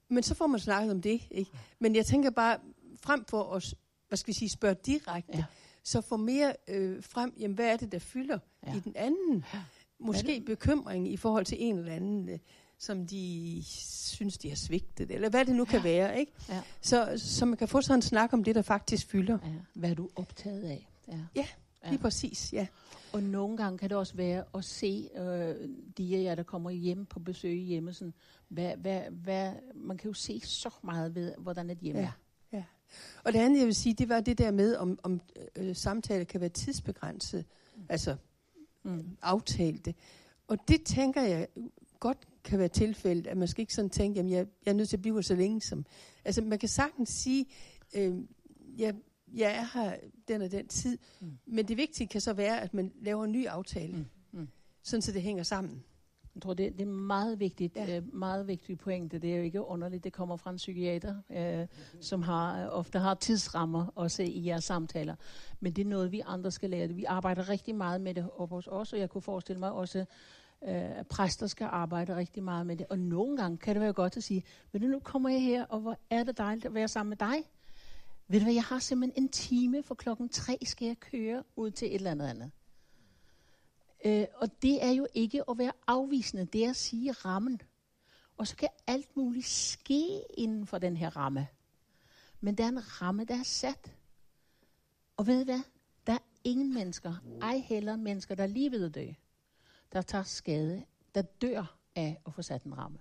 Men så får man snakket om det. Ikke? Men jeg tænker bare, frem for at hvad skal vi sige, spørge direkte, ja. Så få mere øh, frem, jamen, hvad er det, der fylder ja. i den anden? Ja. Måske bekymring i forhold til en eller anden øh, som de synes, de har svigtet, eller hvad det nu kan ja. være. Ikke? Ja. Så, så man kan få sådan en snak om det, der faktisk fylder. Ja. Hvad er du optaget af? Ja, ja lige ja. præcis. Ja. Og nogle gange kan det også være at se øh, de af jer, der kommer hjem på besøg hjemme. Sådan, hvad, hvad, hvad, man kan jo se så meget ved, hvordan et hjem ja. er. Og det andet, jeg vil sige, det var det der med, om, om øh, samtaler kan være tidsbegrænset. Mm. Altså mm. aftalte. Og det tænker jeg godt kan være tilfældet, at man skal ikke sådan tænke, at jeg, jeg er nødt til at blive så længe som... Altså man kan sagtens sige, øh, jeg, jeg er her den og den tid, mm. men det vigtige kan så være, at man laver en ny aftale, mm. Mm. sådan så det hænger sammen. Jeg tror, det, det er meget vigtigt, ja. øh, meget vigtigt pointe. Det er jo ikke underligt, det kommer fra en psykiater, øh, som har, ofte har tidsrammer se i jeres samtaler. Men det er noget, vi andre skal lære. Vi arbejder rigtig meget med det op hos os, og jeg kunne forestille mig også, øh, præster skal arbejde rigtig meget med det. Og nogle gange kan det være godt at sige, du, nu kommer jeg her, og hvor er det dejligt at være sammen med dig. Ved du hvad, jeg har simpelthen en time, for klokken tre skal jeg køre ud til et eller andet andet. Øh, og det er jo ikke at være afvisende, det er at sige rammen. Og så kan alt muligt ske inden for den her ramme. Men der er en ramme, der er sat. Og ved I hvad? Der er ingen mennesker, ej heller mennesker, der er lige ved at dø, der tager skade, der dør af at få sat en ramme.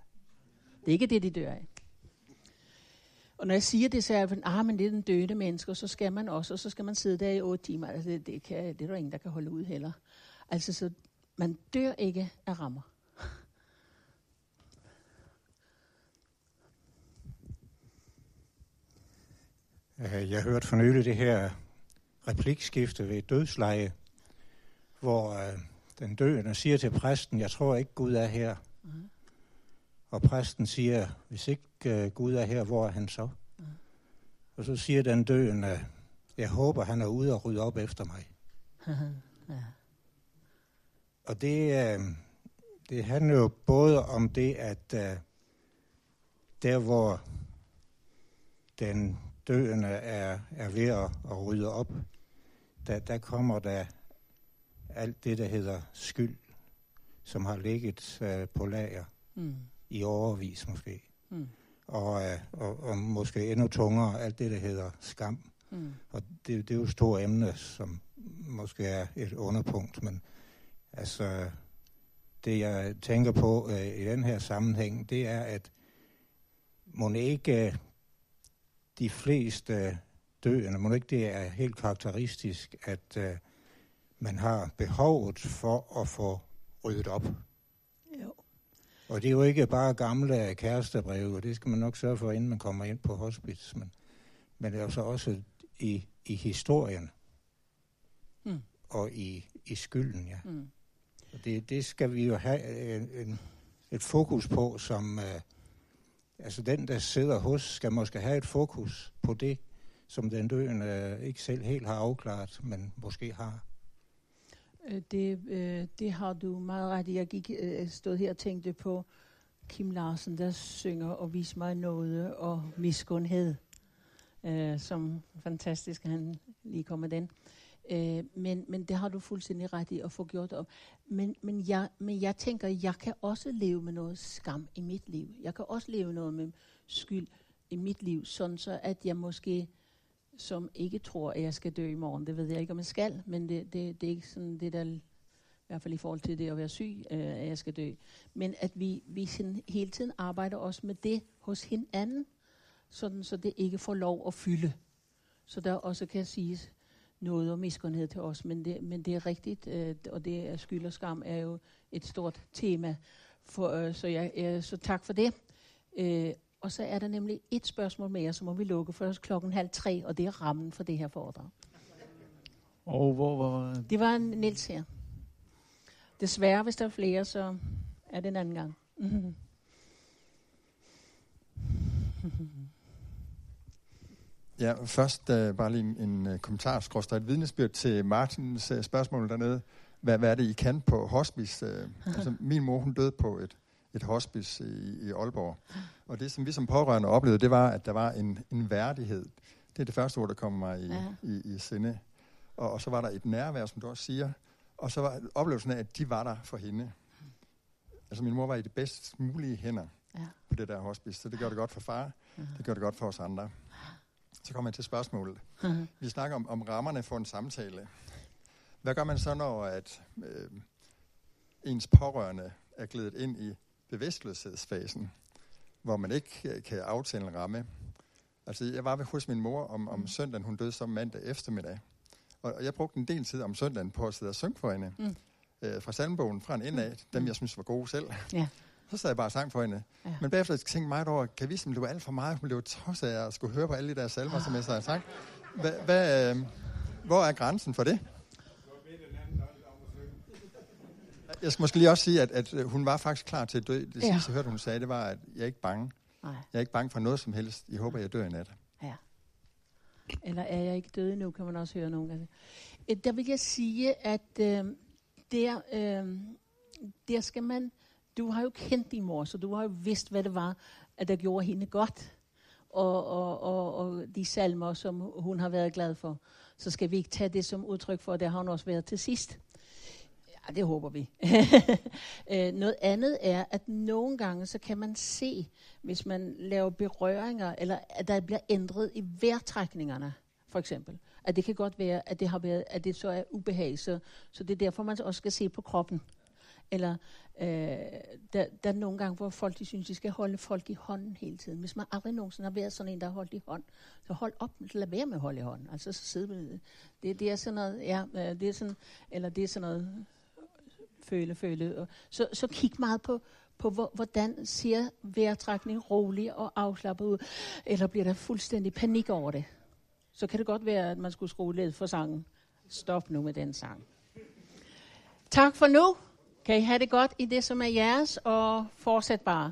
Det er ikke det, de dør af. Og når jeg siger det, så er jeg, ah, men det er den døde menneske, så skal man også, og så skal man sidde der i otte timer. Altså, det, det, kan, det er der ingen, der kan holde ud heller. Altså, så man dør ikke af rammer. Øh, Jeg hørte for nylig det her replikskifte ved et dødsleje, hvor øh, den døende siger til præsten, jeg tror ikke Gud er her. Mhm. Og præsten siger, hvis ikke øh, Gud er her, hvor er han så? Mhm. Og så siger den døende, jeg håber, han er ude og rydde op efter mig. ja. Og det, øh, det handler jo både om det, at øh, der hvor den døende er, er ved at, at rydde op, der, der kommer der alt det, der hedder skyld, som har ligget øh, på lager Mm. i overvis måske. Mm. Og, øh, og, og måske endnu tungere, alt det, der hedder skam. Mm. Og det, det er jo et stort emne, som måske er et underpunkt, men altså, det jeg tænker på øh, i den her sammenhæng, det er, at må ikke øh, de fleste døende, må ikke det er helt karakteristisk, at øh, man har behovet for at få ryddet op. Jo. Og det er jo ikke bare gamle kærestebreve, og det skal man nok sørge for, inden man kommer ind på hospice, men, men det er jo så også i, i historien Mm. og i, i skylden, ja. Mm. Og det, det skal vi jo have øh, en, en, et fokus på, som... Øh, altså den, der sidder hos, skal måske have et fokus på det, som den døende øh, ikke selv helt har afklaret, men måske har. Øh, det, øh, det har du meget ret i. Jeg gik, øh, stod her og tænkte på Kim Larsen, der synger og vis mig noget og miskundhed. Øh, som fantastisk, han lige kom med den. Øh, men, men det har du fuldstændig ret i at få gjort op. Men, men, jeg, men jeg tænker, jeg kan også leve med noget skam i mit liv. Jeg kan også leve noget med skyld i mit liv, sådan så at jeg måske som ikke tror, at jeg skal dø i morgen. Det ved jeg ikke, om jeg skal, men det, det, det er ikke sådan det, der i hvert fald i forhold til det at være syg, øh, at jeg skal dø. Men at vi, vi sådan hele tiden arbejder også med det hos hinanden, sådan så det ikke får lov at fylde. Så der også kan siges noget om miskundhed til os, men det, men det er rigtigt, øh, og det er skyld og skam er jo et stort tema. For, øh, så, jeg, øh, så tak for det. Øh, og så er der nemlig et spørgsmål mere, så må vi lukke først klokken halv tre, og det er rammen for det her foredrag. Og hvor var... Det var en Niels her. Desværre, hvis der er flere, så er det en anden gang. Mhm. Ja, først uh, bare lige en, en uh, kommentar, skråstrej et vidnesbyrd til Martins uh, spørgsmål dernede. Hvad, hvad er det, I kan på hospice? Uh, altså, min mor, hun døde på et, et hospice i, i Aalborg. Og det, som vi som pårørende oplevede, det var, at der var en, en værdighed. Det er det første ord, der kommer mig i, Ja. i, i sinde. Og, og så var der et nærvær, som du også siger. Og så var oplevelsen af, at de var der for hende. Altså min mor var i de bedst mulige hænder Ja. på det der hospice. Så det gør det godt for far. Det gør det godt for os andre. Så kommer jeg til spørgsmålet. Mhm. Vi snakker om, om rammerne for en samtale. Hvad gør man så, når at, øh, ens pårørende er glædet ind i bevidstløshedsfasen, hvor man ikke øh, kan aftale en ramme? Altså, jeg var ved hos min mor om, om søndagen, hun døde som mandag eftermiddag. Og og jeg brugte en del tid om søndagen på at sidde og synge for hende. Mm. Øh, fra salmebogen, fra en ende af, dem jeg synes var gode selv. Ja. Så sad jeg bare og sang for hende. Ja. Men bagefter tænkte jeg meget over, kan vi det var alt for meget, hun blev trods af at skulle høre på alle de der salmer, som jeg så har sagt. Hva, hvad, øh, hvor er grænsen for det? Jeg skal måske lige også sige, at, at øh, hun var faktisk klar til at dø. Det Ja. sidste, jeg hørte, hun sagde, det var, at jeg er ikke bange. Nej, Jeg er ikke bange for noget som helst. Jeg håber, jeg dør i nat. ja. Eller er jeg ikke død endnu, kan man også høre nogle gange. Øh, Der vil jeg sige, at øh, der, øh, der skal man... Du har jo kendt din mor, så du har jo vidst, hvad det var, at der gjorde hende godt. Og, og, og, og de salmer, som hun har været glad for. Så skal vi ikke tage det som udtryk for, at det har hun også været til sidst. Ja, det håber vi. Øh, noget andet er, at nogle gange, så kan man se, hvis man laver berøringer, eller at der bliver ændret i vejrtrækningerne. for eksempel. At det kan godt være, at det har været, at det så er ubehag, så, så det er derfor, man også skal se på kroppen. Eller øh, der, der er nogle gange, hvor folk de synes, de skal holde folk i hånden hele tiden. Hvis man aldrig nogensinde har været sådan en, der har holdt i hånd, så hold op, lad være med at holde i hånden. Altså så sidde med det. Det er sådan noget, ja, øh, det er sådan, eller det er sådan noget føle, føle. Så, så kig meget på, på hvordan ser vejrtrækning rolig og afslappet ud, eller bliver der fuldstændig panik over det. Så kan det godt være, at man skulle skrue lidt for sangen. Stop nu med den sang. Tak for nu. Kan I have det godt i det, som er jeres, og fortsæt bare.